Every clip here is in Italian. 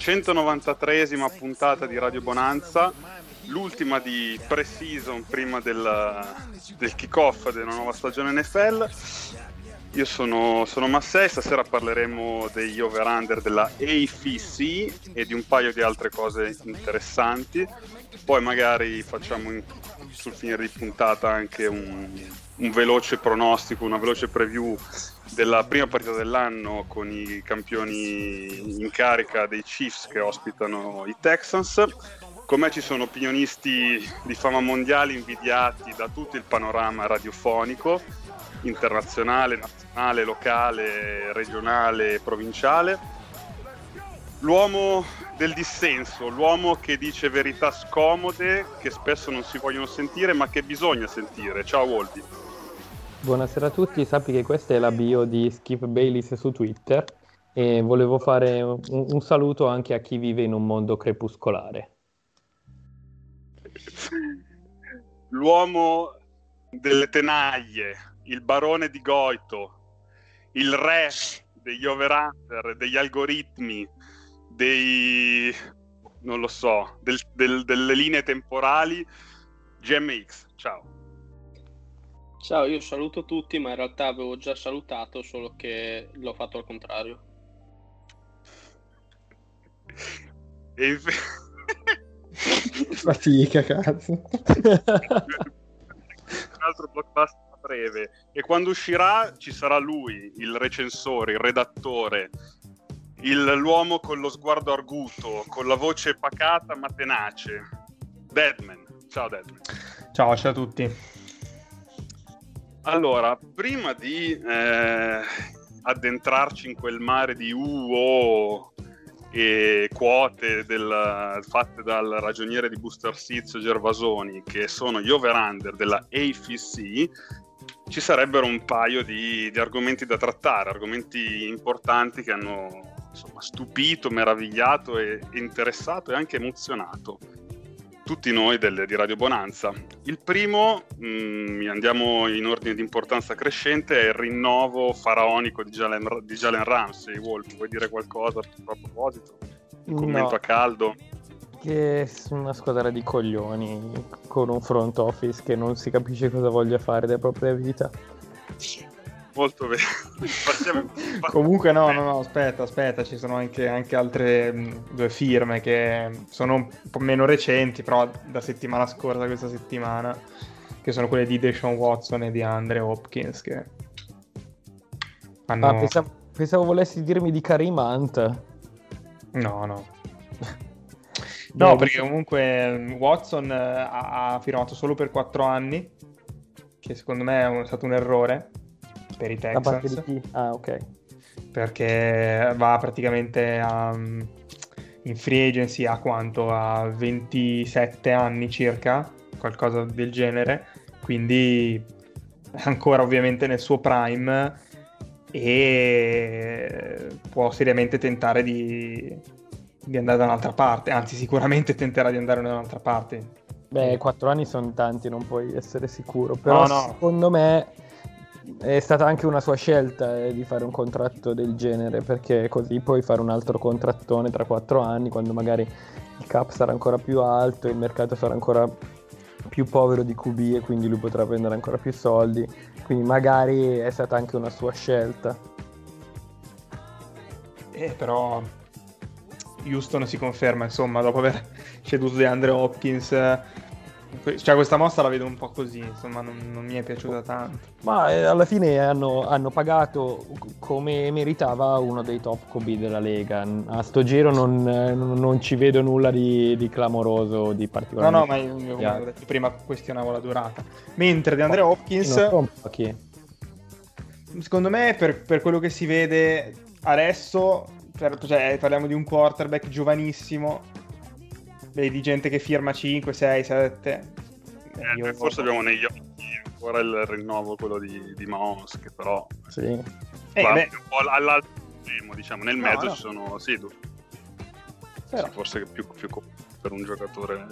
193esima puntata di Radio Bonanza, l'ultima di pre-season prima del, del kick-off della nuova stagione NFL. Io sono, sono Massei, stasera parleremo degli over-under della AFC e di un paio di altre cose interessanti. Poi magari facciamo in, sul finire di puntata anche un, un veloce pronostico, una veloce preview della prima partita dell'anno con i campioni in carica dei Chiefs che ospitano i Texans. Con me ci sono opinionisti di fama mondiale invidiati da tutto il panorama radiofonico, internazionale, nazionale, locale, regionale provinciale. L'uomo del dissenso, l'uomo che dice verità scomode che spesso non si vogliono sentire ma che bisogna sentire. Ciao Wolby. Buonasera a tutti, sappi che questa è la bio di Skip Bayless su Twitter e volevo fare un, un saluto anche a chi vive in un mondo crepuscolare. L'uomo delle tenaglie, il barone di Goito, il re degli over-under, degli algoritmi, dei... non lo so, del, del, delle linee temporali, GMX, ciao. Ciao, io saluto tutti, ma in realtà avevo già salutato, solo che l'ho fatto al contrario. E. Fatica, cazzo. Un altro blockbuster a breve. E quando uscirà ci sarà lui, il recensore, il redattore, il, l'uomo con lo sguardo arguto, con la voce pacata ma tenace. Deadman. Ciao Deadman. Ciao, ciao a tutti. Allora, prima di eh, addentrarci in quel mare di UO e quote del, fatte dal ragioniere di Booster Seats Gervasoni, che sono gli over-under della AFC, ci sarebbero un paio di, di, argomenti da trattare, argomenti importanti che hanno insomma, stupito, meravigliato e interessato e anche emozionato tutti noi del, di Radio Bonanza. Il primo, mh, mm, andiamo in ordine di importanza crescente, è il rinnovo faraonico di Jalen, di Jalen Ramsey. Wolf, vuoi dire qualcosa a proposito? Un commento no. a caldo? Che è una squadra di coglioni con un front office che non si capisce cosa voglia fare della propria vita molto bene. Comunque no, no, no, aspetta, aspetta, ci sono anche, anche altre mh, due firme che sono un po' meno recenti, però da settimana scorsa a questa settimana, che sono quelle di Deshaun Watson e di Andre Hopkins che hanno... Ah, pensavo, pensavo volessi dirmi di Karim Hunt. No, no. No, perché comunque Watson ha, ha firmato solo per 4 anni, che secondo me è stato un errore per i Texans. Da parte di chi? Ah, ok. Perché va praticamente a, in free agency a quanto? A 27 anni circa, qualcosa del genere. Quindi ancora ovviamente nel suo prime e può seriamente tentare di, di andare da un'altra parte, anzi sicuramente tenterà di andare da un'altra parte. Beh, 4 anni sono tanti, non puoi essere sicuro, però no, no. secondo me è stata anche una sua scelta eh, di fare un contratto del genere perché così puoi fare un altro contrattone tra quattro anni quando magari il cap sarà ancora più alto e il mercato sarà ancora più povero di QB e quindi lui potrà prendere ancora più soldi. Quindi magari è stata anche una sua scelta. Eh, però Houston si conferma, insomma, dopo aver ceduto di Andre Hopkins cioè, questa mossa la vedo un po' così, insomma, non, non mi è piaciuta tanto. Ma eh, alla fine hanno, hanno, pagato come meritava uno dei top Kobe della Lega. A sto giro non, non ci vedo nulla di, di clamoroso, di particolare. No, no, ma io, io come ho detto prima questionavo la durata. Mentre di Andre Hopkins... Secondo me, per, per quello che si vede adesso, cioè, parliamo di un quarterback giovanissimo vedi gente che firma 5, 6, 7. Eh, forse abbiamo negli occhi ancora il rinnovo, quello di, di Mahomes, che però sì. eh, un po' all'altro estremo, diciamo, nel no, mezzo no. ci sono sì, due. Sì, forse più, più per un giocatore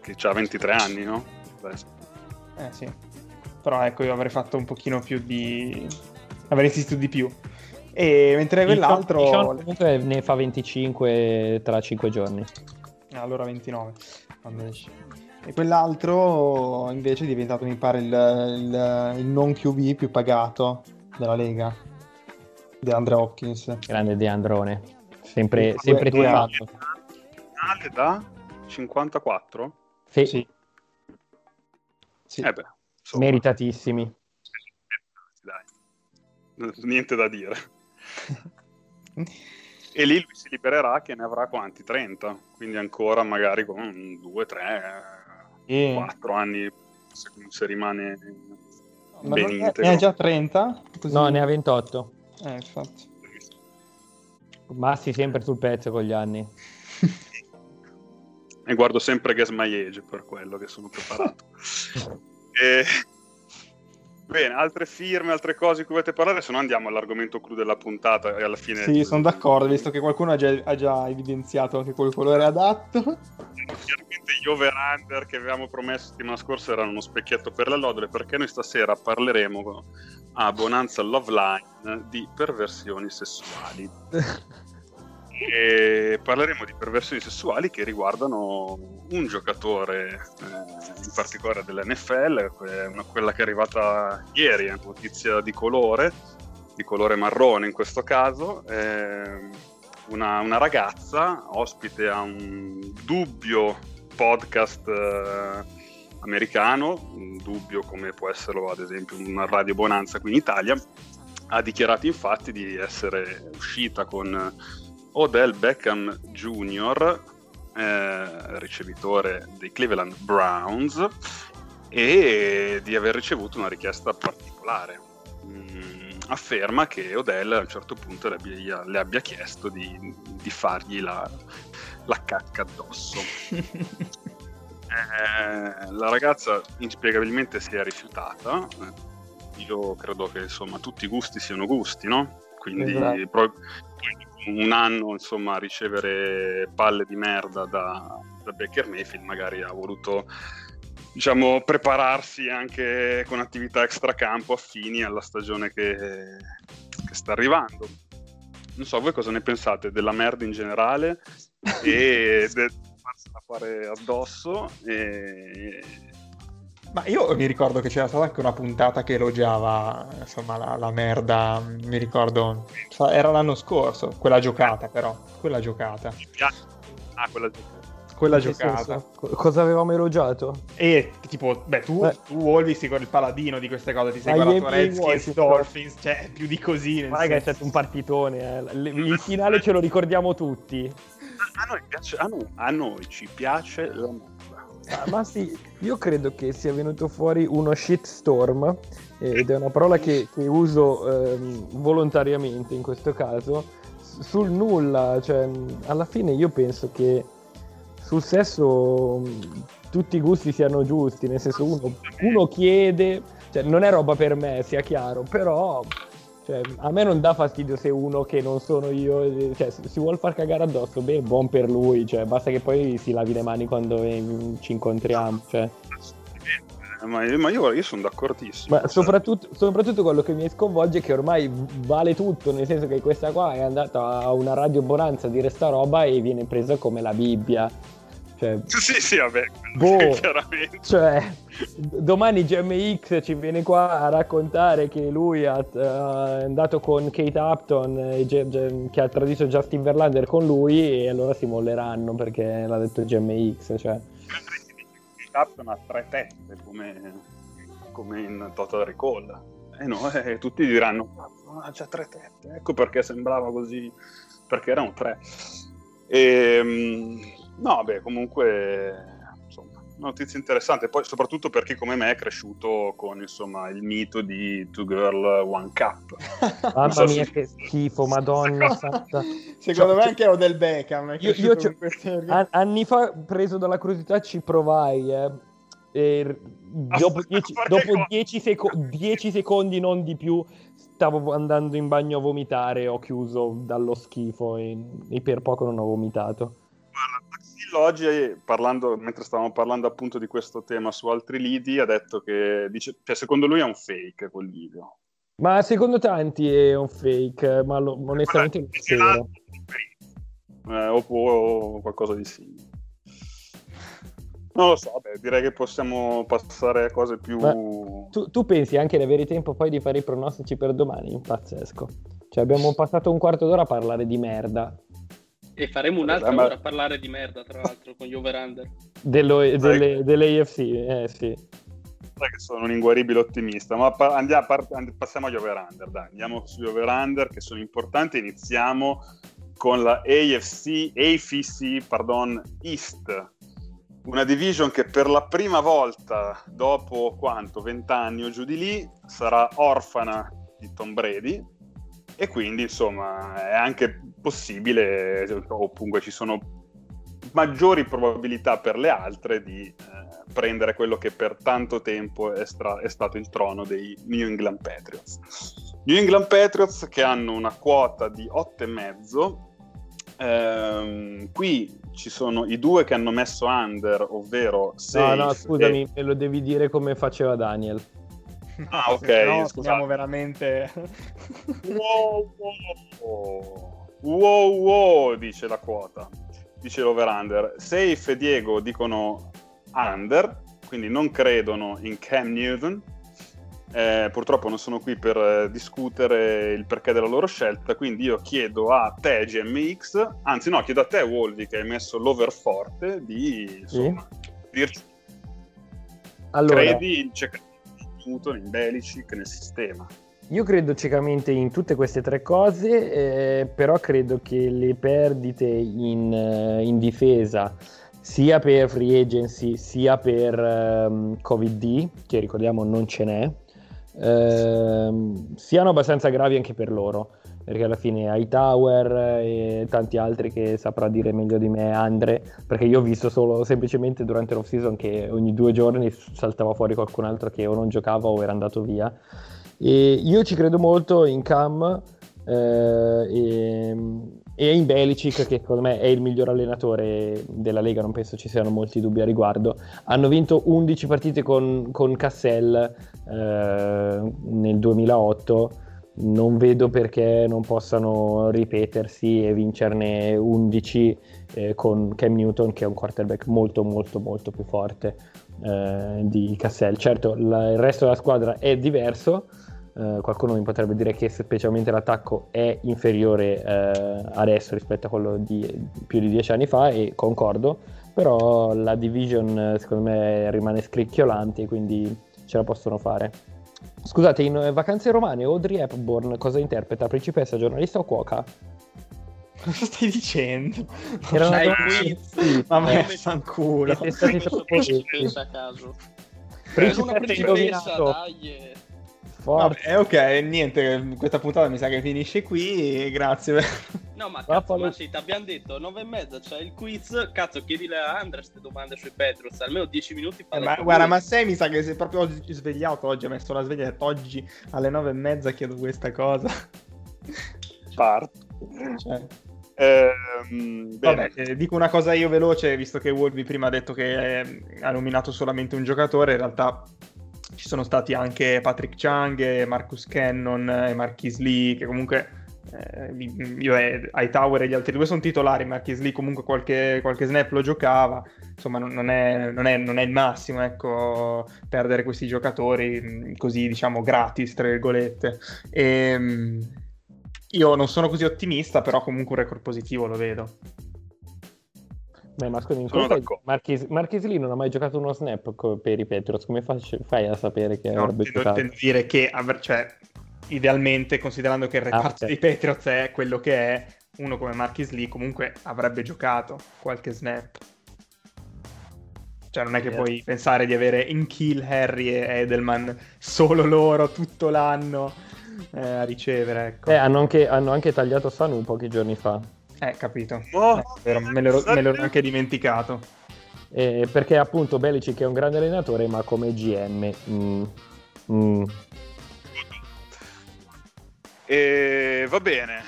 che ha 23 anni, no? Adesso. Eh sì. Però ecco, io avrei fatto un pochino più di... avrei insistito di più. E mentre quell'altro... Sean comunque ne fa 25 tra 5 giorni allora 29 quando esce. E quell'altro invece è diventato, mi pare, il, il, il non QB più pagato della Lega, di Andre Hopkins. Grande De Androne, sempre, due, sempre. Finale da 54? Sì. sì. sì. Eh beh, Meritatissimi. Dai. Niente da dire. e lì lui si libererà che ne avrà quanti? 30, quindi ancora magari con 2, 3, e... 4 anni se, se rimane Ma ben integro. Ne ha già 30? Così... No, ne ha 28. Eh, infatti. Massi sempre sul pezzo con gli anni. e guardo sempre Guess My Age per quello che sono preparato. e... Bene, altre firme, altre cose di cui volete parlare, se no andiamo all'argomento clou della puntata e alla fine... Sì, sono d'accordo, visto che qualcuno ha già, ha già evidenziato anche quel colore adatto. Chiaramente gli over-under che avevamo promesso settimana scorsa erano uno specchietto per la lodole, perché noi stasera parleremo a Bonanza Love Line di perversioni sessuali. e parleremo di perversioni sessuali che riguardano un giocatore eh, in particolare dell'NFL, quella che è arrivata ieri, è una notizia di colore, di colore marrone in questo caso, eh, una, una, ragazza ospite a un dubbio podcast eh, americano, un dubbio come può esserlo ad esempio una Radio Bonanza qui in Italia, ha dichiarato infatti di essere uscita con Odell Beckham Jr., eh, ricevitore dei Cleveland Browns, e di aver ricevuto una richiesta particolare. Mm, afferma che Odell a un certo punto le abbia, le abbia chiesto di, di, fargli la, la cacca addosso. eh, la ragazza inspiegabilmente si è rifiutata. Io credo che insomma tutti i gusti siano gusti, no? Quindi esatto. pro- un anno insomma a ricevere palle di merda da, da Baker Mayfield magari ha voluto diciamo prepararsi anche con attività extracampo affini alla stagione che, che sta arrivando. Non so voi cosa ne pensate? Della merda in generale? E del farsela fare addosso e, ma io mi ricordo che c'era stata anche una puntata che elogiava insomma la, la, merda, mi ricordo, era l'anno scorso, quella giocata però, quella giocata. Ah, quella giocata. Quella giocata. Cosa avevamo elogiato? E tipo, beh, tu, eh. tu Wolvi sei il paladino di queste cose, ti sei guardato Redskins, Dolphins, cioè più di così. Ma è stato un partitone, eh. il finale ce lo ricordiamo tutti. A noi, piace, a noi, a noi ci piace la Ah, ma sì, io credo che sia venuto fuori uno shitstorm ed è una parola che, che uso ehm, volontariamente in questo caso sul nulla, cioè alla fine io penso che sul sesso tutti i gusti siano giusti, nel senso uno, uno chiede, cioè non è roba per me, sia chiaro, però cioè, a me non dà fastidio se uno che non sono io cioè, si vuole far cagare addosso, beh, buon per lui, cioè, basta che poi si lavi le mani quando ci incontriamo. Cioè. Ma, ma io, io, sono d'accordissimo. Ma soprattutto, soprattutto, quello che mi sconvolge è che ormai vale tutto, nel senso che questa qua è andata a una radio Bonanza dire sta roba e viene presa come la Bibbia. Cioè, sì, sì, vabbè, boh, cioè, domani GMX ci viene qua a raccontare che lui ha, uh, è andato con Kate Upton e G- G- che ha tradito Justin Verlander con lui e allora si molleranno perché l'ha detto GMX. Cioè. Kate Upton ha tre teste come, come in Total Recall. E eh no, eh, tutti diranno, ah, c'ha tre teste, ecco perché sembrava così, perché erano tre. E, ehm, no, beh, comunque insomma, notizia interessante, poi soprattutto per chi come me è cresciuto con insomma, il mito di Two Girl One Cup. Mamma so mia, se... che schifo, madonna santa. Secondo cioè, me anche ero del Beckham. Io, io an- anni fa, preso dalla curiosità, ci provai. Eh. E dopo 10 seco- secondi, non di più, stavo andando in bagno a vomitare. Ho chiuso dallo schifo e, e per poco non ho vomitato. Guarda, oggi, parlando, mentre stavamo parlando appunto di questo tema su altri lidi, ha detto che dice, cioè, secondo lui è un fake quel video. Ma secondo tanti è un fake, ma lo, onestamente non spero. Eh, o, o qualcosa di simile. Non lo so, beh, direi che possiamo passare a cose più... Tu, tu, pensi anche di avere tempo poi di fare i pronostici per domani? Pazzesco. Cioè abbiamo passato un quarto d'ora a parlare di merda. E faremo un'altra ma... ora a parlare di merda, tra l'altro, con gli over-under. Dello, delle, delle eh sì. Che sono un inguaribile ottimista, ma pa- andiamo, passiamo agli over-under, dai, andiamo sugli over-under che sono importanti, iniziamo con la AFC, AFC, pardon, East, una division che per la prima volta dopo quanto, vent'anni o giù di lì, sarà orfana di Tom Brady, e quindi insomma è anche possibile, o comunque ci sono maggiori probabilità per le altre di eh, prendere quello che per tanto tempo è, stra- è, stato il trono dei New England Patriots. New England Patriots che hanno una quota di 8,5. Ehm, qui ci sono i due che hanno messo under, ovvero No, no, scusami, e... me lo devi dire come faceva Daniel. Ah, ok. No, scusate. veramente. wow, wow, wow, wow, dice la quota. Dice l'over-under. Safe e Diego dicono under, quindi non credono in Cam Newton. Eh, purtroppo non sono qui per eh, discutere il perché della loro scelta, quindi io chiedo a te GMX, anzi no, chiedo a te Wolvi che hai messo l'over forte di insomma, sì. dirci allora, credi in Newton, in Belichick, nel sistema. Io credo ciecamente in tutte queste tre cose, eh, però credo che le perdite in, uh, in, difesa, sia per free agency, sia per um, Covid-D, che ricordiamo non ce n'è, eh, siano abbastanza gravi anche per loro perché alla fine Hightower e tanti altri che saprà dire meglio di me Andre, perché io ho visto solo semplicemente durante l'off season che ogni due giorni saltava fuori qualcun altro che o non giocava o era andato via. E io ci credo molto in Cam eh, e, e, in Belicic, che secondo me è il miglior allenatore della Lega, non penso ci siano molti dubbi a riguardo. Hanno vinto 11 partite con, con Cassell eh, nel 2008 non vedo perché non possano ripetersi e vincerne 11 eh, con Cam Newton che è un quarterback molto molto molto più forte eh, di Cassell. Certo la, il resto della squadra è diverso, eh, qualcuno mi potrebbe dire che specialmente l'attacco è inferiore eh, adesso rispetto a quello di più di dieci anni fa e concordo, però la division secondo me rimane scricchiolante quindi ce la possono fare. Scusate, in eh, Vacanze Romane Audrey Hepburn cosa interpreta? Principessa, giornalista o cuoca? Cosa stai dicendo? Era una quiz. Ma me fanculo. Siete stati troppo a caso. Principessa indovinato. Dai. Vabbè, ok, niente, questa puntata mi sa che finisce qui, grazie. No, ma cazzo, ma sì, ti abbiamo detto 9 e mezza, c'è il quiz, cazzo, chiedile a Andres queste domande sui Petrus, almeno 10 minuti eh, ma, Guarda, ma sei mi sa che sei proprio oggi svegliato, oggi ha messo la sveglia detto oggi alle 9 e mezza chiedo questa cosa. Parto. Cioè. Eh, Vabbè, eh, dico una cosa io veloce, visto che Wolby prima ha detto che eh, ha nominato solamente un giocatore, in realtà ci sono stati anche Patrick Chung, Marcus Cannon e Marquis Lee, che comunque eh, io e Hightower e gli altri due sono titolari, Marquis Lee comunque qualche, qualche snap lo giocava, insomma non è, non, è, non è, il massimo ecco, perdere questi giocatori mm, così diciamo gratis, tra virgolette. E, ehm, io non sono così ottimista, però comunque un record positivo lo vedo. Beh, ma scusami, Marchis, Marchis Lee non ha mai giocato uno snap per i Patriots, come fai a sapere che no, avrebbe intendo, giocato? Intendo dire che, cioè, idealmente, considerando che il reparto ah, okay. dei Patriots è quello che è, uno come Marquis Lee comunque avrebbe giocato qualche snap. Cioè, non è che yeah. puoi pensare di avere in kill Harry e Edelman solo loro tutto l'anno eh, a ricevere. Ecco. Eh, hanno anche, hanno anche tagliato Sanu pochi giorni fa. Eh, capito. Oh, eh, vero, me, l'ero, me l'ero anche dimenticato. Eh, perché appunto Belichick è un grande allenatore, ma come GM... Mm, mm. E va bene,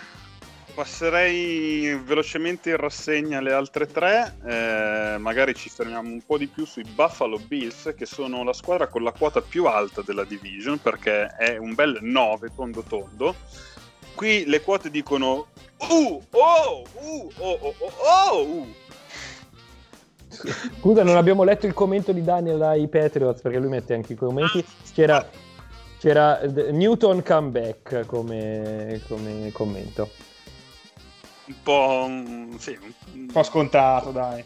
passerei velocemente in rassegna le altre tre, eh, magari ci fermiamo un po' di più sui Buffalo Bills, che sono la squadra con la quota più alta della division, perché è un bel 9 tondo tondo. Qui le quote dicono uh, oh, uh, oh, oh, oh, oh, uh. Scusa, non abbiamo letto il commento di Daniel ai Patriots perché lui mette anche i commenti. C'era c'era Newton comeback come, come commento. Un po', sì, un po' scontato, dai.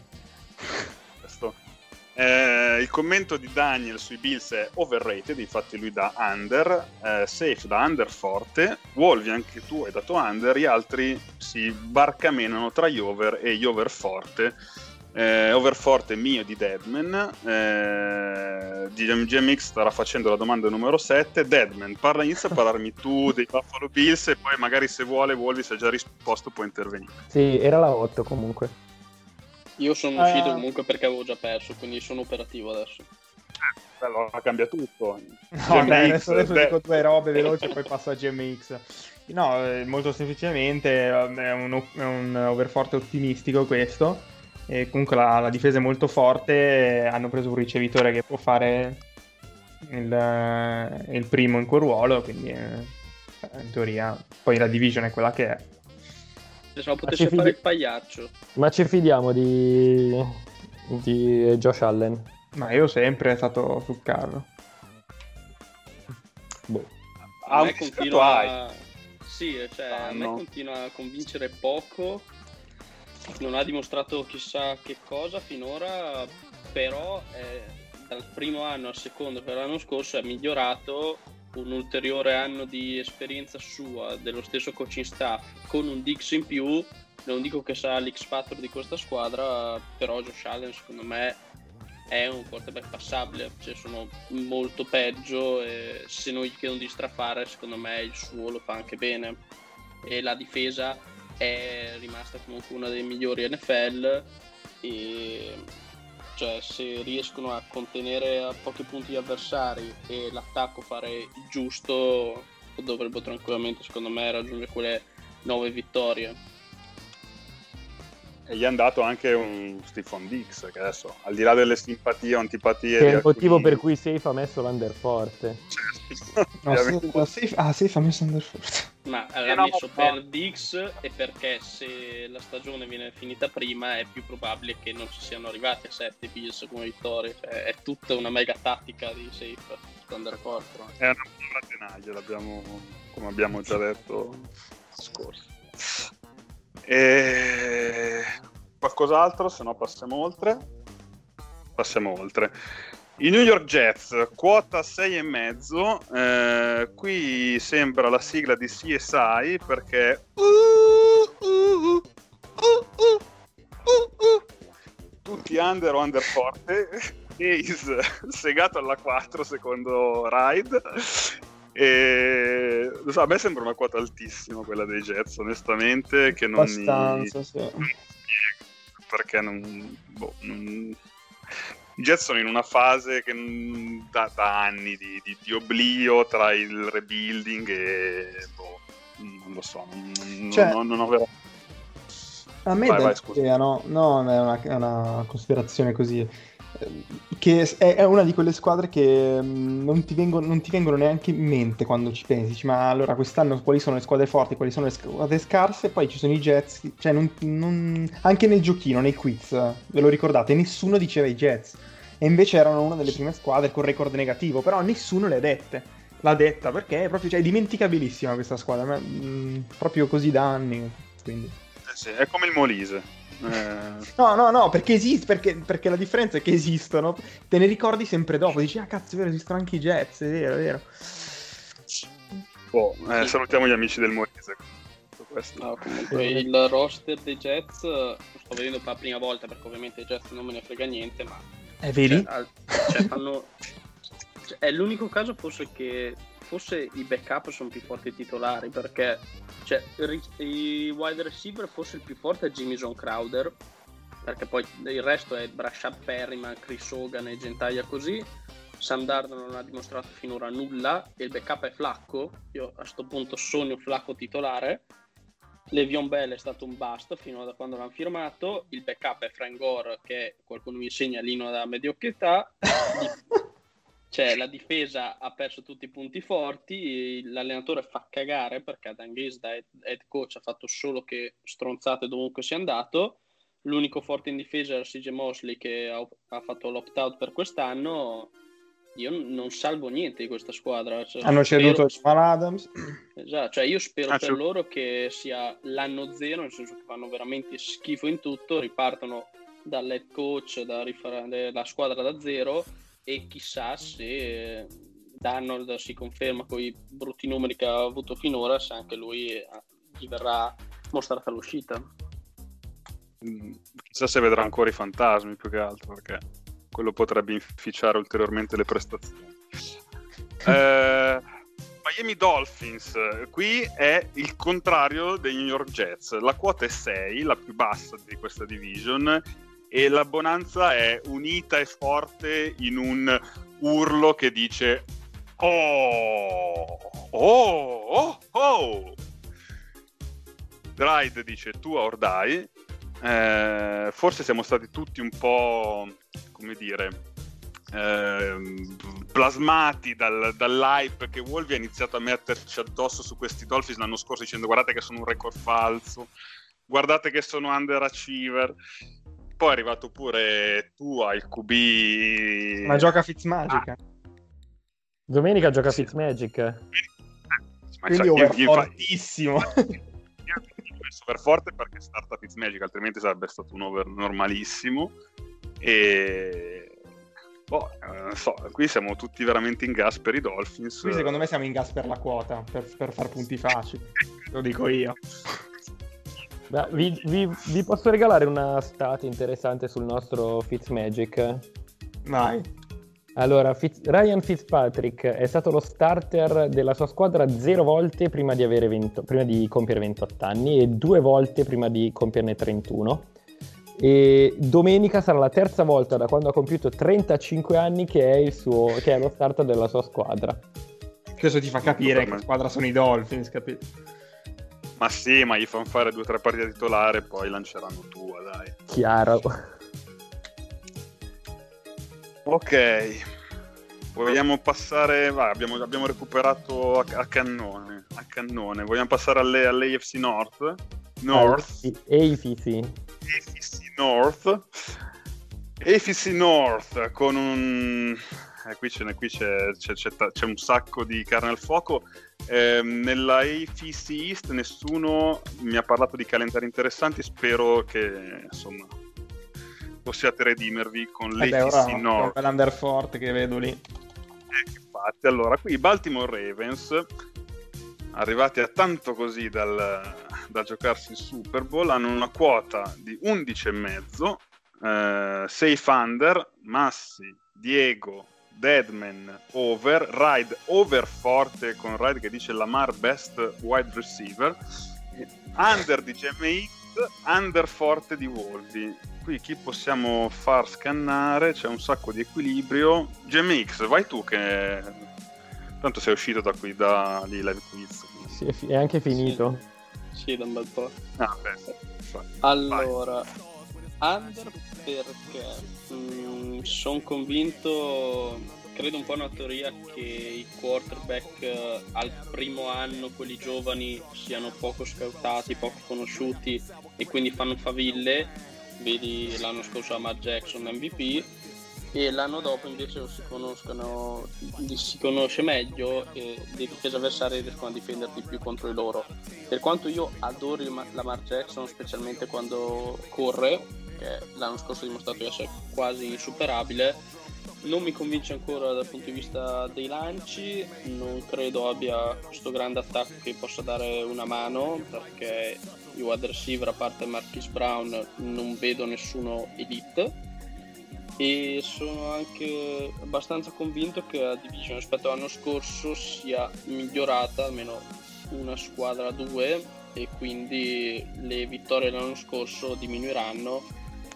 Eh, il commento di Daniel sui Bills è overrated, infatti lui dà under, eh, safe da under forte, Wolvi anche tu hai dato under, gli altri si barcamenano tra gli over e gli over forte. Eh, Overforte mio di Deadman eh, GMX starà facendo la domanda numero 7 Deadman, parla, inizia a parlarmi tu dei Buffalo Bills e poi magari se vuole Wolvi se ha già risposto può intervenire. Sì, era la 8 comunque io sono uscito uh... comunque perché avevo già perso quindi sono operativo adesso. Eh, allora cambia tutto. No, beh, adesso, adesso dico due robe veloci e poi passo a GMX no, eh, molto semplicemente eh, è un, è un overforte ottimistico questo. E comunque la, la, difesa è molto forte, hanno preso un ricevitore che può fare il, il primo in quel ruolo, quindi eh, in teoria poi la division è quella che è. Pensavo potesse fare il pagliaccio. Ma ci fidiamo di, di Josh Allen? Ma io sempre stato sul carro. Boh. A me continua... Sì, cioè, a me continua a convincere poco non ha dimostrato chissà che cosa finora, però eh, dal primo anno al secondo per l'anno scorso è migliorato un ulteriore anno di esperienza sua, dello stesso coaching staff, con un Dix in più. Non dico che sarà l'X Factor di questa squadra, però Josh Allen secondo me è un quarterback passabile, cioè sono molto peggio e se non gli chiedono di strafare secondo me il suo lo fa anche bene e la difesa è rimasta comunque una delle migliori NFL e cioè se riescono a contenere a pochi punti gli avversari e l'attacco fare il giusto dovrebbero tranquillamente secondo me raggiungere quelle nove vittorie e gli hanno dato anche un Stephen Dix che adesso al di là delle simpatie o antipatie che è il motivo per cui Safe ha messo l'underforte no, Safe, ah Safe ha messo l'underforte ma l'ha no, messo no. per Dix e perché se la stagione viene finita prima è più probabile che non ci siano arrivati a 7 Bills come vittorie. Cioè, è tutta una mega tattica di Safe Underforte è una buona tenaglia l'abbiamo come abbiamo già detto scorso e... Qualcos'altro, se no passiamo oltre. Passiamo oltre. I New York Jets, quota 6,5. Eh, qui sembra la sigla di CSI perché... Tutti under o under forte. Ace segato alla 4 secondo Ride e so, a me sembra una quota altissima quella dei Jets, onestamente, che non Abbastanza, mi... sì. perché non, boh, non... I Jets sono in una fase che da, da anni di, di, di, oblio tra il rebuilding e boh, non lo so, non, cioè, non, non ho veramente a me vai, vai, no, no, è una, è una considerazione così che è una di quelle squadre che mm, non ti, vengono, non ti, vengono, neanche in mente quando ci pensi. Ma allora quest'anno quali sono le squadre forti, quali sono le squadre scarse? Poi ci sono i Jets. Cioè, non, non... anche nel giochino, nei quiz, ve lo ricordate? Nessuno diceva i Jets. E invece erano una delle prime squadre con record negativo. Però nessuno le ha dette. L'ha detta perché è proprio cioè, è dimenticabilissima questa squadra. Ma, mh, mm, proprio così da anni. Quindi. Eh sì, è come il Molise. Eh... No, no, no, perché esiste, perché, perché, la differenza è che esistono, te ne ricordi sempre dopo, dici, ah cazzo, è vero, esistono anche i Jets, è vero, è vero. Oh, eh, salutiamo gli amici del Moise. No, comunque il roster dei Jets lo sto vedendo per la prima volta perché ovviamente i Jets non me ne frega niente, ma... È veri? Cioè, cioè, fanno... cioè, è l'unico caso forse che forse i backup sono più forti titolari perché cioè, i wide receiver forse il più forte è Jamison Crowder perché poi il resto è Brashad Perryman, Chris Hogan e Gentaglia così. Sam Darden non ha dimostrato finora nulla e il backup è Flacco io a questo punto sogno Flacco titolare. Levion Bell è stato un bust fino a quando l'hanno firmato il backup è Frank Gore che qualcuno mi insegna l'ino da mediocrità cioè la difesa ha perso tutti i punti forti, l'allenatore fa cagare perché Dan Gaze da head coach ha fatto solo che stronzate dovunque sia andato, l'unico forte in difesa era CJ Mosley che ha, ha fatto l'opt-out per quest'anno, io non salvo niente di questa squadra. Cioè, Hanno ceduto Jamal Adams. Esatto, cioè io spero ah, per cioè... loro che sia l'anno zero, nel senso che fanno veramente schifo in tutto, ripartono dall'head coach, da rifare la squadra da zero e chissà se eh, Darnold si conferma con i brutti numeri che ha avuto finora, se anche lui eh, gli verrà mostrata l'uscita. Mm, chissà se vedrà ancora i fantasmi più che altro, perché quello potrebbe inficiare ulteriormente le prestazioni. eh, Miami Dolphins, qui è il contrario dei New York Jets. La quota è 6, la più bassa di questa division, e la bonanza è unita e forte in un urlo che dice oh oh oh oh. Dride dice tu or die. Eh, forse siamo stati tutti un po' come dire eh, plasmati dal, dall'hype che Wolvi ha iniziato a metterci addosso su questi Dolphins l'anno scorso dicendo guardate che sono un record falso. Guardate che sono underachiever poi è arrivato pure tu al QB. Ma gioca Fitzmagic. Ah. Domenica gioca sì. Fitzmagic. Eh, Quindi cioè, io, fortissimo. super forte perché starta Fitzmagic, altrimenti sarebbe stato un over normalissimo. E Boh, non so, qui siamo tutti veramente in gas per i Dolphins. Qui secondo me siamo in gas per la quota, per, per far punti facili. Lo dico io. Beh, vi, vi, vi, posso regalare una stat interessante sul nostro Fitzmagic? Vai. Allora, Fitz, Ryan Fitzpatrick è stato lo starter della sua squadra zero volte prima di, 20, prima di compiere 28 anni e due volte prima di compierne 31. E domenica sarà la terza volta da quando ha compiuto 35 anni che è, suo, che è lo starter della sua squadra. Questo ti fa capire che squadra sono i Dolphins, capito? Ma sì, ma gli fanno fare due o tre partite titolare e poi lanceranno tua, dai. Chiaro. Ok. Vogliamo passare... Vai, abbiamo, abbiamo recuperato a, a, cannone. A cannone. Vogliamo passare alle, all'AFC North? North. AFC. AFC North. AFC North con un... Eh, qui, c'è, qui c'è, c'è, c'è, un sacco di carne al fuoco. Eh, nella AFC East nessuno mi ha parlato di calendari interessanti, spero che insomma possiate redimervi con l'AFC North. Con l'under forte che vedo lì. Eh, infatti, allora, qui i Baltimore Ravens, arrivati a tanto così dal, da giocarsi il Super Bowl, hanno una quota di 11,5, eh, safe under, Massi, Diego, Deadman over, Ride over forte con Ride che dice Lamar best wide receiver, under di GMX, under forte di Volpi. Qui chi possiamo far scannare? C'è un sacco di equilibrio. GMX, vai tu che tanto sei uscito da qui da lì live quiz. Sì, è anche finito. Sì, sì da un bel po'. Ah, beh, allora, vai. under perché mm, sono convinto, credo un po' una teoria che i quarterback eh, al primo anno, quelli giovani, siano poco scoutati, poco conosciuti e quindi fanno faville. Vedi l'anno scorso a Matt Jackson MVP e l'anno dopo invece si, si conosce meglio e le difese avversarie riescono a difenderti più contro di loro. Per quanto io adori la Mar Jackson, specialmente quando corre, che l'anno scorso ha dimostrato di essere quasi insuperabile, non mi convince ancora dal punto di vista dei lanci, non credo abbia questo grande attacco che possa dare una mano, perché i wide receiver a parte Marquis Brown non vedo nessuno elite. E sono anche abbastanza convinto che la division rispetto all'anno scorso sia migliorata almeno una squadra due e quindi le vittorie dell'anno scorso diminuiranno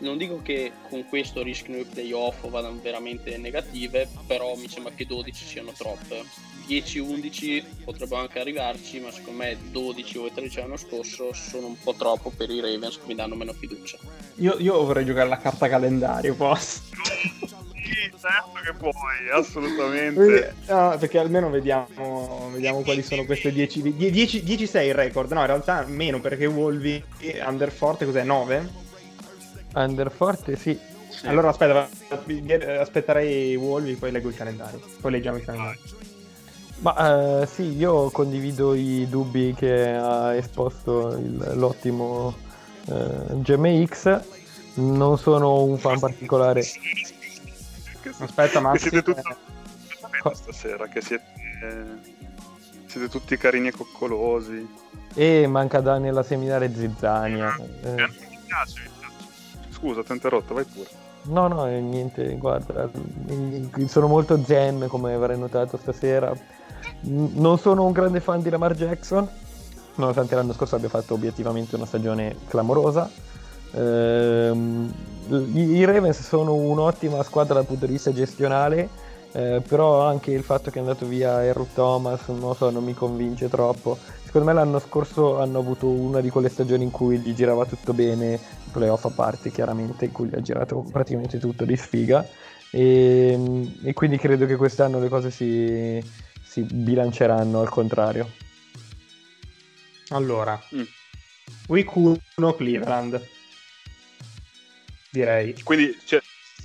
non dico che con questo rischino i playoff o vadano veramente negative però mi sembra che 12 siano troppe 10-11 potrebbero anche arrivarci ma secondo me 12 o 13 l'anno scorso sono un po' troppo per i Ravens che mi danno meno fiducia io, io vorrei giocare la carta calendario posso sì, certo che puoi, assolutamente. No, perché almeno vediamo, vediamo quali sono queste 10. 10-6 il record. No, in realtà meno perché Wolvi under forte cos'è? 9? Under forte, sì. sì. Allora aspetta, aspetterei Wolvi, poi leggo il calendario. Poi leggiamo il calendario. Ma uh, sì, io condivido i dubbi che ha esposto il, l'ottimo eh, GMX. Non sono un fan particolare Aspetta, ma siete tutti eh... stasera, che siete, eh, siete tutti carini e coccolosi. E manca da nella seminare Zizzania. Eh. eh. Mi piace, Scusa, ti ho interrotto, vai pure. No, no, niente, guarda, sono molto zen come avrai notato stasera. Non sono un grande fan di Lamar Jackson, nonostante l'anno scorso abbia fatto obiettivamente una stagione clamorosa Ehm, I Ravens sono un'ottima squadra dal punto di vista gestionale, eh, però anche il fatto che è andato via Errol Thomas non, so, non mi convince troppo. Secondo me l'anno scorso hanno avuto una di quelle stagioni in cui gli girava tutto bene, playoff a parte chiaramente, in cui gli ha girato praticamente tutto di sfiga. E, ehm, e quindi credo che quest'anno le cose si, si bilanceranno al contrario. Allora, mm. Week 1 Cleveland direi. Quindi cioè,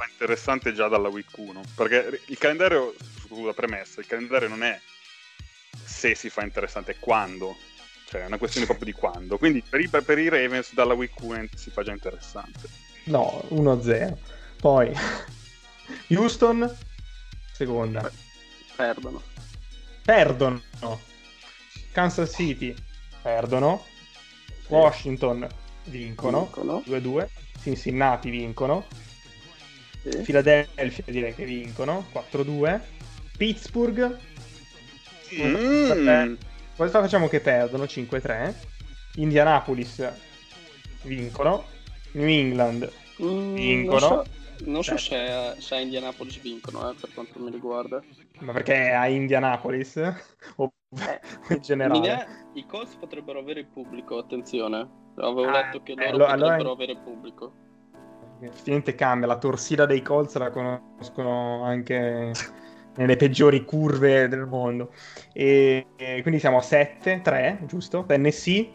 interessante già dalla week 1, perché il calendario, scusa, premessa, il calendario non è se si fa interessante, quando. Cioè, è una questione proprio di quando. Quindi per i, per i Ravens dalla week 1 si fa già interessante. No, 1-0. Poi Houston, seconda. Perdono. Perdono. Kansas City, perdono. Washington, vincono. vincono. 2-2. Cincinnati vincono. Sì. Philadelphia direi che vincono 4-2. Pittsburgh. Mm. Cosa facciamo che perdono 5-3. Indianapolis vincono. New England mm, vincono. Non so, non so se, se, a Indianapolis vincono, eh, per quanto mi riguarda. Ma perché a Indianapolis? o eh, in generale? I Colts potrebbero avere il pubblico, attenzione. Avevo ah, letto che loro allora, potrebbero allora... avere pubblico. Effettivamente cambia, la torsida dei Colts la conoscono anche nelle peggiori curve del mondo. E, e quindi siamo a 7-3, giusto? Tennessee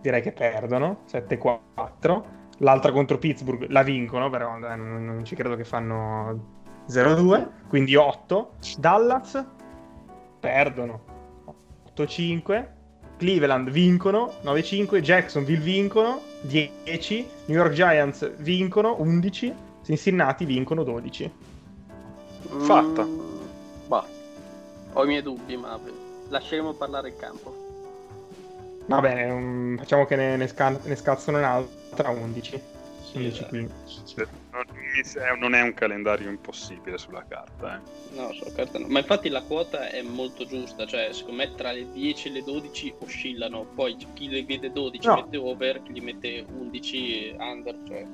direi che perdono, 7-4. L'altra contro Pittsburgh la vincono, però dai, non, non ci credo che fanno 0-2, quindi 8. Dallas perdono 8-5. Cleveland vincono 9-5, Jacksonville vincono 10, New York Giants vincono 11, Cincinnati vincono 12. Fatta. Bah, ho i miei dubbi, ma lasceremo parlare il campo. Va bene, um, facciamo che ne, ne, sca- ne scazzano un'altra 11. Sì, 11 eh non è un calendario impossibile sulla carta. Eh. No, sulla carta no. Ma infatti la quota è molto giusta, cioè secondo me tra le 10 e le 12 oscillano, poi chi le vede 12 no. mette over, chi li mette 11 under, cioè.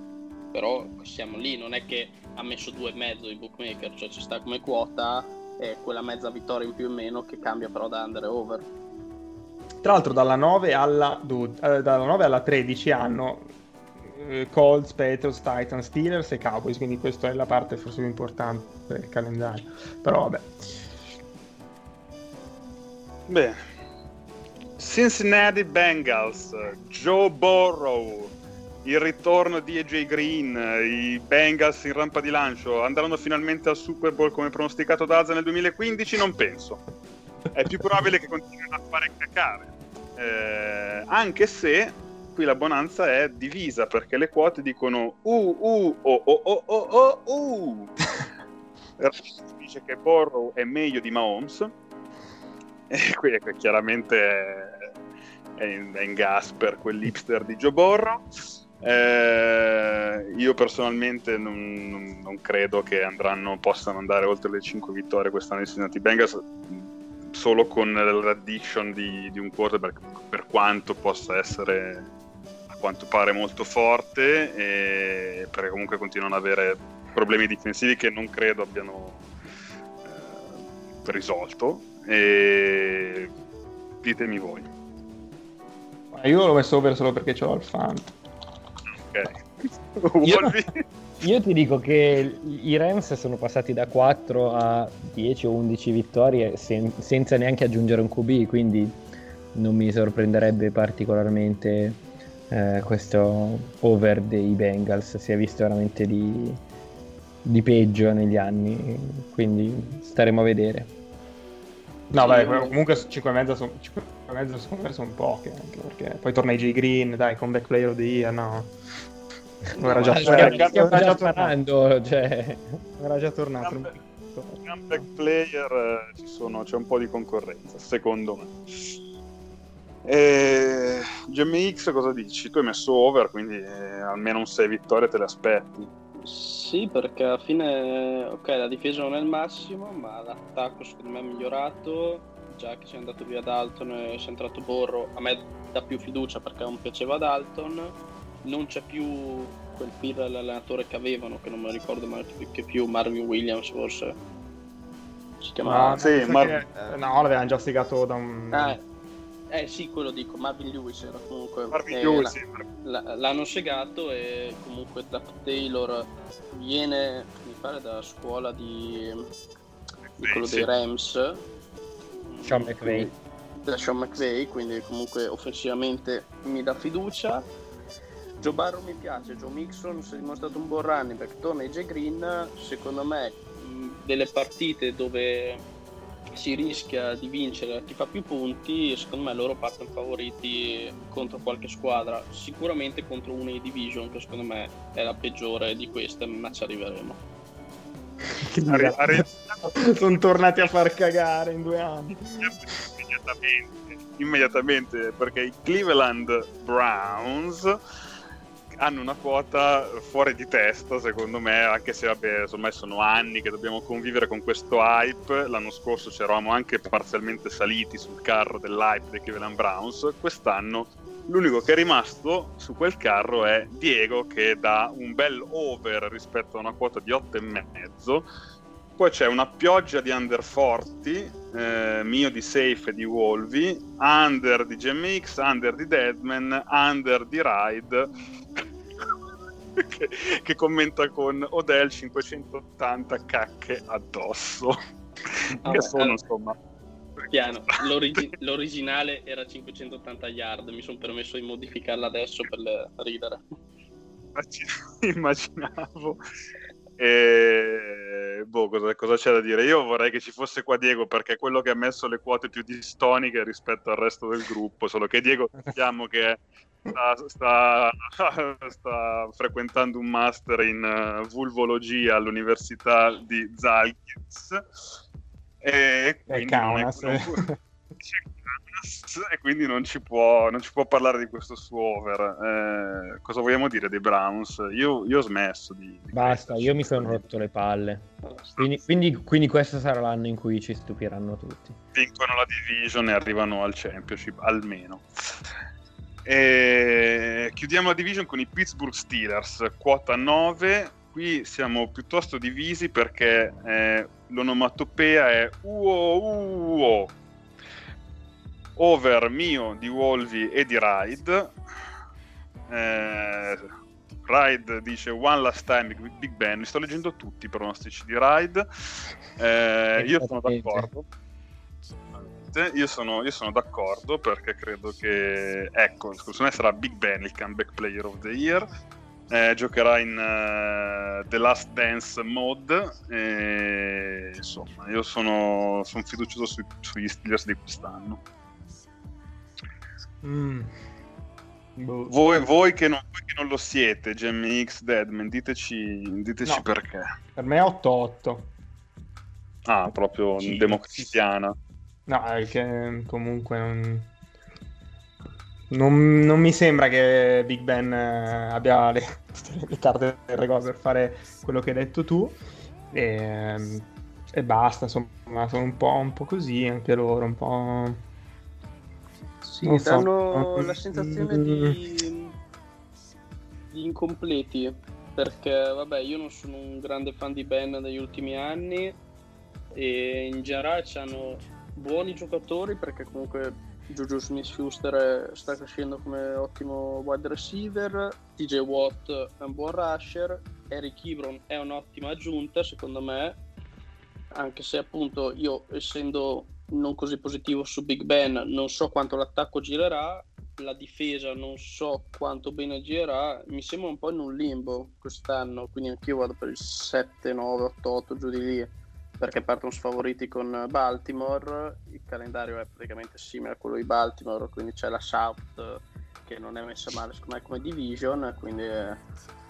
però siamo lì, non è che ha messo due e mezzo i bookmaker, cioè ci sta come quota e quella mezza vittoria in più o meno che cambia però da under e over. Tra l'altro dalla 9 alla, 12, eh, dalla 9 alla 13 hanno eh, Colts, Patriots, Titans, Steelers e Cowboys, quindi questa è la parte forse più importante del calendario. Però vabbè. Bene. Cincinnati Bengals, Joe Burrow, il ritorno di AJ Green, i Bengals in rampa di lancio, andranno finalmente al Super Bowl come pronosticato da Azza nel 2015? Non penso. È più probabile che continuino a fare cacare. Eh, anche se qui la bonanza è divisa perché le quote dicono uh uh oh oh oh oh oh uh. dice che Borrow è meglio di Mahomes e qui è chiaramente è in, è in gas per quell'hipster di Joe Borrow eh, io personalmente non, non, non, credo che andranno, possano andare oltre le 5 vittorie quest'anno i Cincinnati Bengals solo con l'addition di, di un quarterback per quanto possa essere a quanto pare molto forte e perché comunque continuano ad avere problemi difensivi che non credo abbiano eh, risolto. E ditemi voi. Io l'ho messo over solo perché ho il Io, io, ti dico che i Rams sono passati da 4 a 10 o 11 vittorie sen- senza neanche aggiungere un QB, quindi non mi sorprenderebbe particolarmente eh, questo over dei Bengals. Si è visto veramente di, di peggio negli anni, quindi staremo a vedere. No, beh, comunque 5,5 sono, 5,5 sono poche, anche perché poi torna J Green, dai, comeback player of the year, no. No, era già, stiamo, era, stiamo già, già tornando, cioè... era già tornato. Comeback player eh, sono, c'è un po' di concorrenza, secondo me. E... GMX cosa dici? Tu hai messo over, quindi eh, almeno un 6 vittorie te le aspetti. Sì, perché alla fine, ok, la difesa non è il massimo, ma l'attacco secondo me è migliorato. Già che si è andato via Dalton e si è entrato Borro, a me dà più fiducia perché non piaceva Dalton non c'è più quel filo all'allenatore che avevano, che non mi ricordo mai che più, Marvin Williams forse. Si chiamava... Ah, sì, Mar- che, eh, no, l'avevano già spiegato da un... Ah, eh sì, quello dico, Marvin Lewis era comunque... Marvin eh, Lewis, sì. La, l'hanno segato e comunque da Taylor viene, mi pare, da scuola di, di quello sì. dei Rams. Sean McVay. Da Sean McVay, quindi comunque offensivamente mi dà fiducia Joe Barrow mi piace, Joe Mixon si è dimostrato un buon running back, torna AJ Green, secondo me delle partite dove si rischia di vincere chi fa più punti, secondo me loro partono favoriti contro qualche squadra, sicuramente contro una di division che secondo me è la peggiore di queste, ma ci arriveremo. Arri- arri- Sono tornati a far cagare in due anni. Immediatamente, immediatamente perché i Cleveland Browns hanno una quota fuori di testa, secondo me, anche se vabbè, ormai sono anni che dobbiamo convivere con questo hype. L'anno scorso ci eravamo anche parzialmente saliti sul carro dell'hype dei Cleveland Browns. Quest'anno l'unico che è rimasto su quel carro è Diego che dà un bel over rispetto a una quota di 8,5. Poi c'è una pioggia di under 40, eh, mio di Safe e di Wolvi, under di GMX, under di Deadman, under di Ride che, che, commenta con Odell 580 cacche addosso. Ah, che sono insomma. Piano, L'origi- l'originale era 580 yard, mi sono permesso di modificarla adesso per ridere. Immaginavo. E boh, cosa, cosa, c'è da dire? Io vorrei che ci fosse qua Diego perché è quello che ha messo le quote più distoniche rispetto al resto del gruppo. Solo che Diego sappiamo che sta, sta, sta, frequentando un master in uh, vulvologia all'università di Zalgiris e quindi, Kaunas, non è, e quindi non ci, può, non ci può parlare di questo suo over. Eh, cosa vogliamo dire dei Browns? Io, io ho smesso di... di Basta, io mi sono rotto le palle. Quindi, quindi, quindi, questo sarà l'anno in cui ci stupiranno tutti. Vincono la division e arrivano al championship, almeno. E chiudiamo la division con i Pittsburgh Steelers, quota 9. Qui siamo piuttosto divisi perché eh, l'onomatopea è uo uo. Over mio di Wolvi e di Ride. Eh, Ride dice One Last Time Big Ben. Mi sto leggendo tutti i pronostici di Ride. Eh, io sono d'accordo. Io sono, io sono, d'accordo perché credo che, ecco, secondo me sarà Big Ben il comeback player of the year. Eh, giocherà in uh, The Last Dance mode. E, insomma, io sono, sono fiducioso sui, sugli Steelers di quest'anno. Mm. Boh. Voi, voi, che non, voi, che non, lo siete, GMX Deadman, diteci, diteci no, perché. Per me è 8-8. Ah, proprio sì, democristiana. No, perché comunque non... Non, non, mi sembra che Big Ben eh, abbia le, le carte del regola per fare quello che hai detto tu. E, e basta, insomma, sono un po', un po' così anche loro, un po' Sì, non danno so. la sensazione di, di incompleti perché vabbè io non sono un grande fan di Ben negli ultimi anni e in generale hanno buoni giocatori perché comunque Juju Smith-Schuster sta crescendo come ottimo wide receiver TJ Watt è un buon rusher Eric Ebron è un'ottima aggiunta secondo me anche se appunto io essendo non così positivo su Big Ben, non so quanto l'attacco girerà, la difesa non so quanto bene girerà, mi sembra un po' in un limbo quest'anno, quindi anch'io vado per il 7, 9, 8, 8 giù di lì, perché partono sfavoriti con Baltimore, il calendario è praticamente simile a quello di Baltimore, quindi c'è la South che non è messa male secondo me come division, quindi... Eh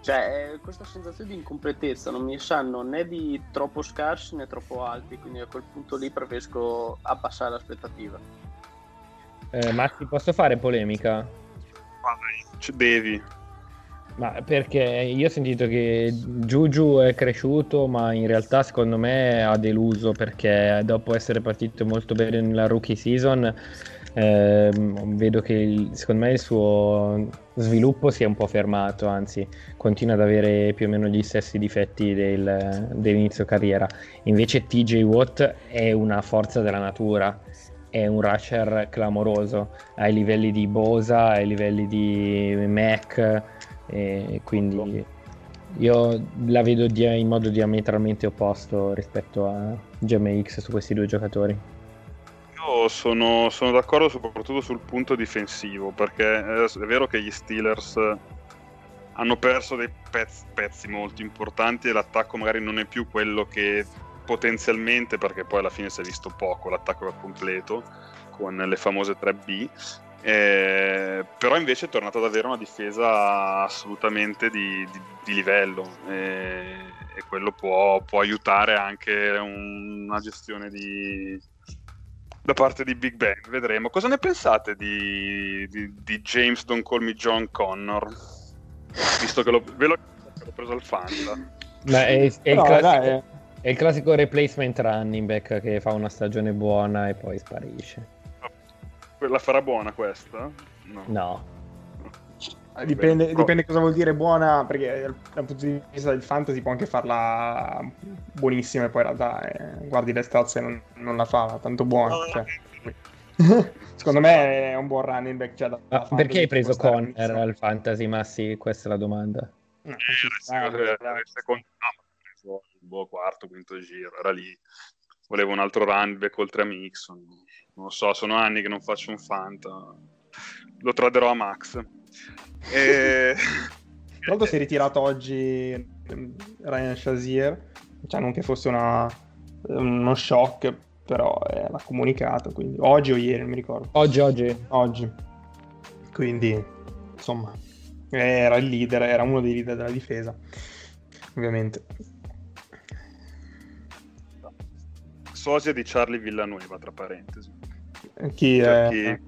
cioè, questa sensazione di incompletezza non mi sanno né di troppo scarsi né troppo alti, quindi a quel punto lì preferisco abbassare l'aspettativa. Eh, Maxi, posso fare polemica? Vai, devi. Ma perché io ho sentito che Juju è cresciuto, ma in realtà secondo me ha deluso perché dopo essere partito molto bene nella rookie season eh, vedo che il, secondo me il suo sviluppo si è un po' fermato, anzi continua ad avere più o meno gli stessi difetti del, dell'inizio carriera. Invece TJ Watt è una forza della natura, è un rusher clamoroso ai livelli di Bosa, ai livelli di Mac, quindi io la vedo in modo diametralmente opposto rispetto a GMX su questi due giocatori sono, sono, d'accordo soprattutto sul punto difensivo, perché è vero che gli Steelers hanno perso dei pezzi, pezzi molto importanti e l'attacco magari non è più quello che potenzialmente, perché poi alla fine si è visto poco, l'attacco completo con le famose 3B. Eh, però invece è tornata ad avere una difesa assolutamente di, di, di livello e, e quello può, può, aiutare anche una gestione di, da parte di Big Bang, vedremo. Cosa ne pensate di, di, di James Don't Call Me John Connor? Visto che lo, ve l'ho, l'ho preso al fan. Ma è, è, il classico, è, il classico, replacement running back che fa una stagione buona e poi sparisce. La farà buona questa? No. no. Dipende, Beh, dipende, cosa vuol dire buona, perché dal punto di vista del fantasy può anche farla buonissima e poi in realtà eh, guardi le stazze e non, non, la fa tanto buona. No, cioè. Secondo me è un buon running back. Cioè, da perché hai preso Conner al fantasy, Massi? Questa è la domanda. No, eh, secondo... no, il buon quarto, quinto giro, era lì. Volevo un altro running back oltre a Mixon. Non lo so, sono anni che non faccio un fanta. Lo traderò a Max. E... Tra l'altro si è ritirato oggi mm, Ryan Shazier, cioè non che fosse una, uno shock, però eh, l'ha comunicato, quindi oggi o ieri, non mi ricordo. Oggi, oggi. Oggi. Quindi, insomma, era il leader, era uno dei leader della difesa, ovviamente. Sosia di Charlie Villanueva, tra parentesi. Chi cioè, è? Chi...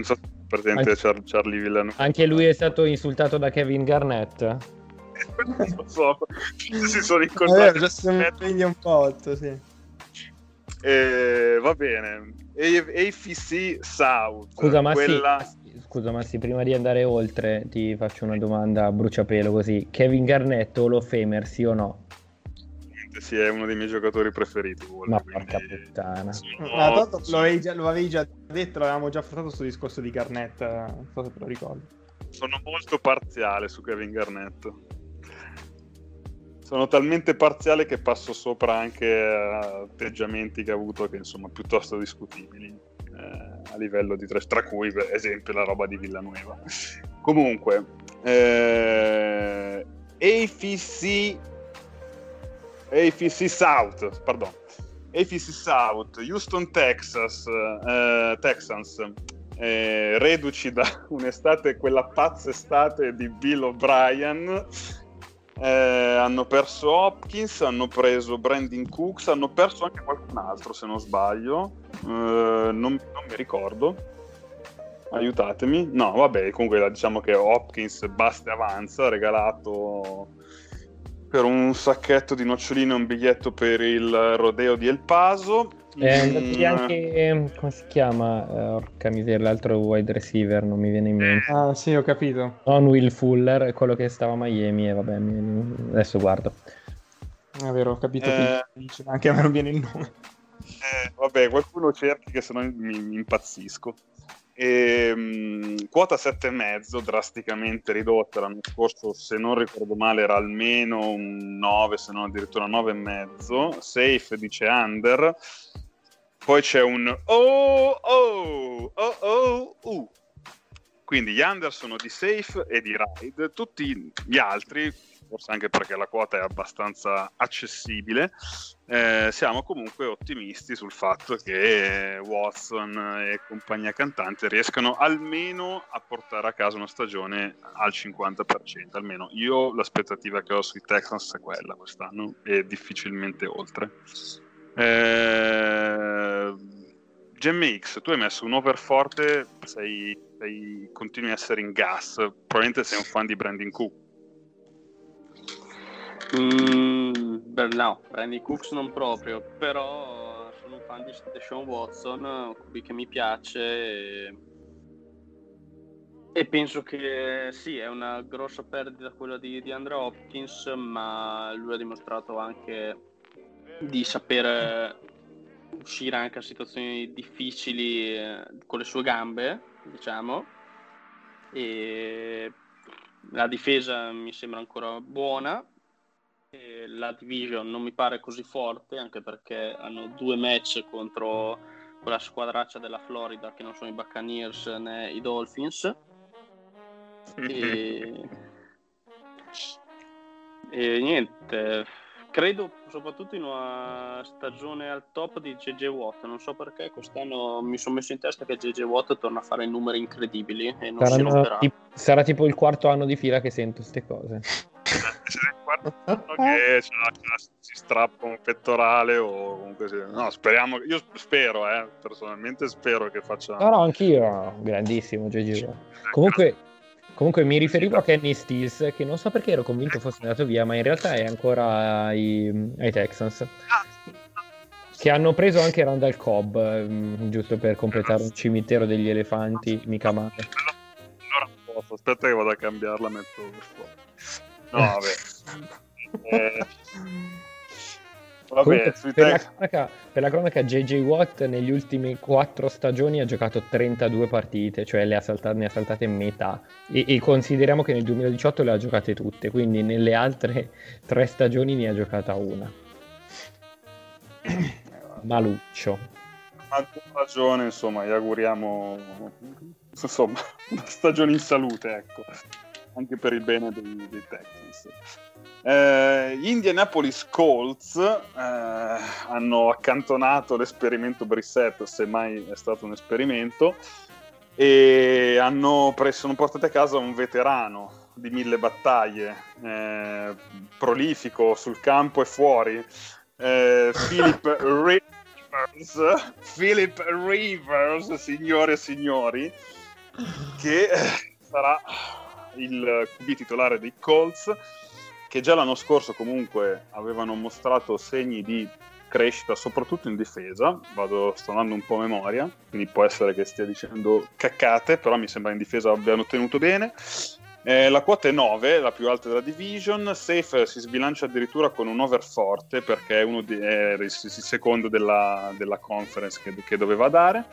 Non so presente Char- Charlie Villanova. Anche lui è stato insultato da Kevin Garnett. non so, si sono incontrati. Eh, già siamo un po', sì. Eh, va bene. AFC South. Scusa, ma quella... sì, scusa, Massi, prima di andare oltre ti faccio una domanda a bruciapelo così. Kevin Garnett o lo Famer, sì o no? Sì, è uno dei miei giocatori preferiti. Vuole, Ma porca puttana. Sono... Ma tanto lo avevi, già, lo avevi già detto, l'avevamo già affrontato sul discorso di Garnett, non so se te lo ricordi. Sono molto parziale su Kevin Garnett. Sono talmente parziale che passo sopra anche atteggiamenti che ha avuto che insomma piuttosto discutibili eh, a livello di trash, tra cui per esempio la roba di Villanueva. Comunque, eh, AFC AFC South, pardon. AFC South, Houston, Texas, eh, Texans, eh, reduci da un'estate, quella pazza estate di Bill O'Brien, eh, hanno perso Hopkins, hanno preso Brandon Cooks, hanno perso anche qualcun altro se non sbaglio, eh, non, non, mi ricordo. Aiutatemi. No, vabbè, comunque diciamo che Hopkins basta e avanza, regalato per un sacchetto di noccioline e un biglietto per il rodeo di El Paso. Eh, mm. anche, come si chiama? Eh, orca miseria, l'altro wide receiver, non mi viene in mente. Eh. Ah, sì, ho capito. Non Will Fuller, quello che stava a Miami, e vabbè, mi... adesso guardo. È vero, ho capito. Eh... Anche a me non viene il nome. Eh, vabbè, qualcuno cerchi che se no mi, mi impazzisco. E, mh, quota 7,5 drasticamente ridotta. L'anno scorso se non ricordo male era almeno un 9 se non addirittura 9,5 safe dice under. Poi c'è un oh oh oh oh uh. quindi gli under sono di safe e di ride. Tutti gli altri forse anche perché la quota è abbastanza accessibile, eh, siamo comunque ottimisti sul fatto che Watson e compagnia cantante riescano almeno a portare a casa una stagione al 50%, almeno io l'aspettativa che ho sui Texans è quella quest'anno e difficilmente oltre. Eh, GMX, tu hai messo un over forte, sei, sei, continui a essere in gas, probabilmente sei un fan di Brandon Cook Mm, no, Randy Cooks non proprio, però sono un fan di Sean Watson, qui che mi piace e... e, penso che sì, è una grossa perdita quella di, di Andrea Hopkins, ma lui ha dimostrato anche di sapere uscire anche a situazioni difficili eh, con le sue gambe, diciamo, e la difesa mi sembra ancora buona la division non mi pare così forte, anche perché hanno due match contro quella squadraccia della Florida che non sono i Buccaneers né i Dolphins. E, e niente, credo soprattutto in una stagione al top di JJ Watt. Non so perché quest'anno mi sono messo in testa che JJ Watt torna a fare numeri incredibili e non Saranno, si Sarà tipo il quarto anno di fila che sento queste cose. Guarda che si strappa un pettorale o comunque sì. no speriamo io spero eh, personalmente spero che faccia no no anch'io grandissimo GG comunque Comunque mi riferivo a Kenny Stills, che non so perché ero convinto fosse andato via, ma in realtà è ancora ai, ai Texans. Che hanno preso anche Randall Cobb, mm, giusto per completare un cimitero degli elefanti, mica male. Allora aspetta che vado a cambiarla, metto. No, vabbè. eh... Vabbè, per, la cronaca, per, la cronaca, JJ Watt negli ultimi quattro stagioni ha giocato 32 partite, cioè le ha saltate, ne ha saltate metà. E, e, consideriamo che nel 2018 le ha giocate tutte, quindi nelle altre tre stagioni ne ha giocata una. Maluccio. Ha ragione, insomma, gli auguriamo insomma, una stagione in salute, ecco anche per il bene dei, dei Texans. Eh, gli Indianapolis Colts eh, hanno accantonato l'esperimento Brissett, se mai è stato un esperimento, e hanno preso, sono portati a casa un veterano di mille battaglie, eh, prolifico sul campo e fuori, eh, Philip Rivers, Philip Rivers, signore e signori, che eh, sarà il QB titolare dei Colts, che già l'anno scorso comunque avevano mostrato segni di crescita, soprattutto in difesa. Vado, sto andando un po' a memoria, quindi può essere che stia dicendo caccate, però mi sembra in difesa abbiano tenuto bene. Eh, la quota è 9, la più alta della division. Safe si sbilancia addirittura con un over forte perché è, uno di, è il secondo della, della conference che, che, doveva dare.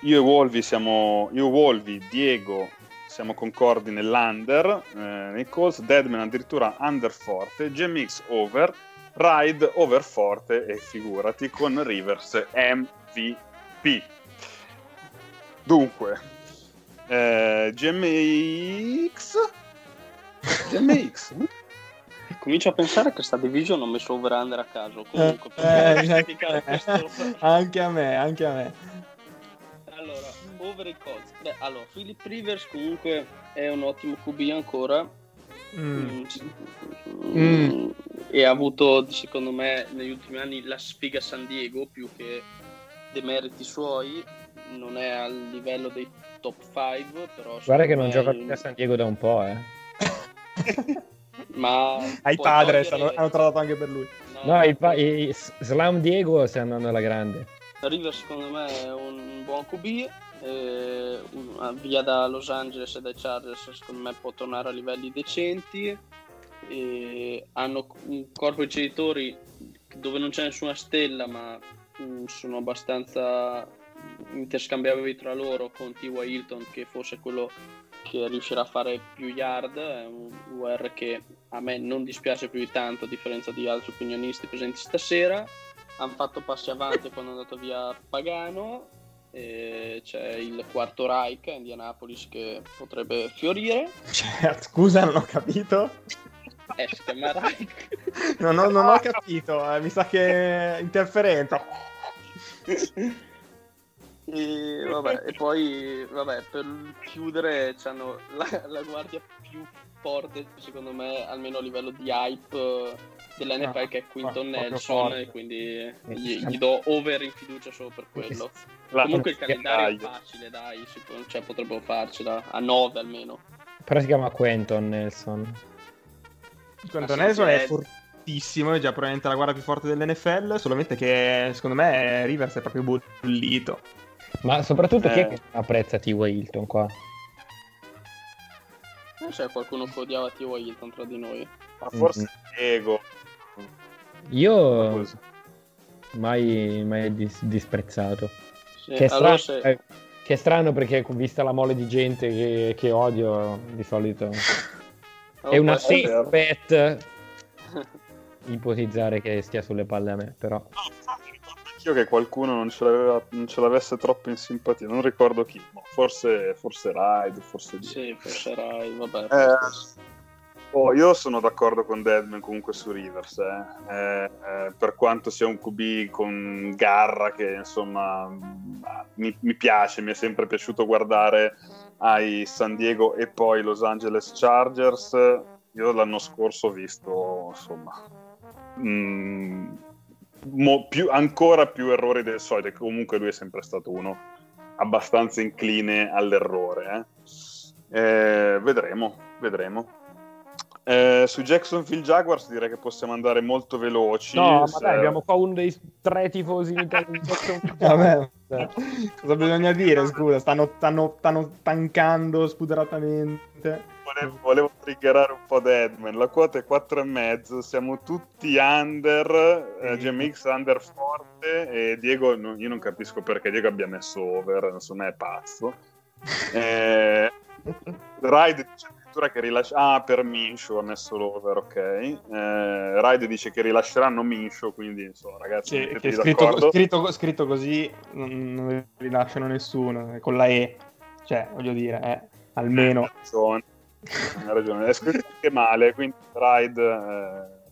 Io e Wolvi siamo. Io, Wolvi, Diego, siamo concordi nell'under. Eh, nei calls. Deadman addirittura under forte. GMX over. Ride over forte e figurati con Rivers MVP. Dunque, eh, GMX? GMX? Comincio a pensare che sta division ho messo over under a caso. Comunque, eh, eh, questo... anche a me, anche a me. Allora, over i Colts. Beh, allora, Philip Rivers comunque è un ottimo QB ancora. Mm. Mm. Mm. E ha avuto, secondo me, negli ultimi anni la sfiga San Diego più che dei meriti suoi. Non è al livello dei top 5, però... Guarda che non gioca più a San Diego da un po', eh. Ma... Hai padre, togliere... hanno trovato anche per lui. No, no i, pa- i Slam Diego sta andando alla grande. River secondo me è un buon QB, eh, via da Los Angeles e dai Chargers secondo me può tornare a livelli decenti. E hanno un corpo di genitori dove non c'è nessuna stella, ma mm, sono abbastanza interscambiabili tra loro con T.Y. Hilton che forse è quello che riuscirà a fare più yard è un UR che a me non dispiace più di tanto a differenza di altri opinionisti presenti stasera hanno fatto passi avanti quando è andato via Pagano c'è il quarto Reich a Indianapolis che potrebbe fiorire. Cioè, scusa non ho capito. Eh, si chiama Reich. No, no, non ho capito eh, mi sa che è interferenza e, vabbè, e poi, vabbè, per chiudere, hanno la, la, guardia più forte, secondo me, almeno a livello di hype dell'NFL, ah, che è Quinton ah, Nelson, e quindi gli, gli, do over in fiducia solo per quello. La, Comunque il calendario è facile, dai, cioè, potrebbero farcela a 9 almeno. Però si chiama Quentin Nelson. Quentin Nelson è fortissimo, è già probabilmente la guardia più forte dell'NFL, solamente che secondo me Rivers è proprio bollito. Ma soprattutto eh. chi è che apprezza T.Y. Hilton qua? Non c'è qualcuno che odiava T.Y. Hilton tra di noi. Ma forse mm-hmm. Ego. Io mai, mai dis- disprezzato. Sì, che, è allora strano, se... che, è strano, perché vista la mole di gente che, che odio di solito oh, è una safe bet ipotizzare che stia sulle palle a me però. Anch'io che qualcuno non ce, non ce, l'avesse troppo in simpatia, non ricordo chi, forse, forse Ride, forse... Sì, forse Ride, vabbè. Eh, oh, io sono d'accordo con Deadman comunque su Rivers, eh. Eh, eh per quanto sia un QB con garra che insomma mi, mi piace, mi è sempre piaciuto guardare ai San Diego e poi Los Angeles Chargers, io l'anno scorso ho visto insomma... Mm, mo, più, ancora più errori del solito, comunque lui è sempre stato uno abbastanza incline all'errore. Eh. Eh, vedremo, vedremo. Eh, su Jacksonville Jaguars direi che possiamo andare molto veloci. No, ma dai, abbiamo qua uno dei tre tifosi in Jaguars. Cosa bisogna dire, scusa? Stanno, stanno, stanno tankando spudoratamente volevo, volevo triggerare un po' Deadman. La quota è 4,5. Siamo tutti under. Eh, GMX under forte. E Diego, no, io non capisco perché Diego abbia messo over. Insomma, è pazzo. Eh, Ride dice addirittura che rilascia. Ah, per Minshew ha messo l'over, ok. Eh, Ride dice che rilasceranno Minshew. Quindi, insomma, ragazzi, che, che scritto, scritto, scritto, così non, non rilasciano nessuno. Con la E, cioè, voglio dire, eh, almeno. Eh, hai ragione, è scritto anche male, quindi Ride... Eh...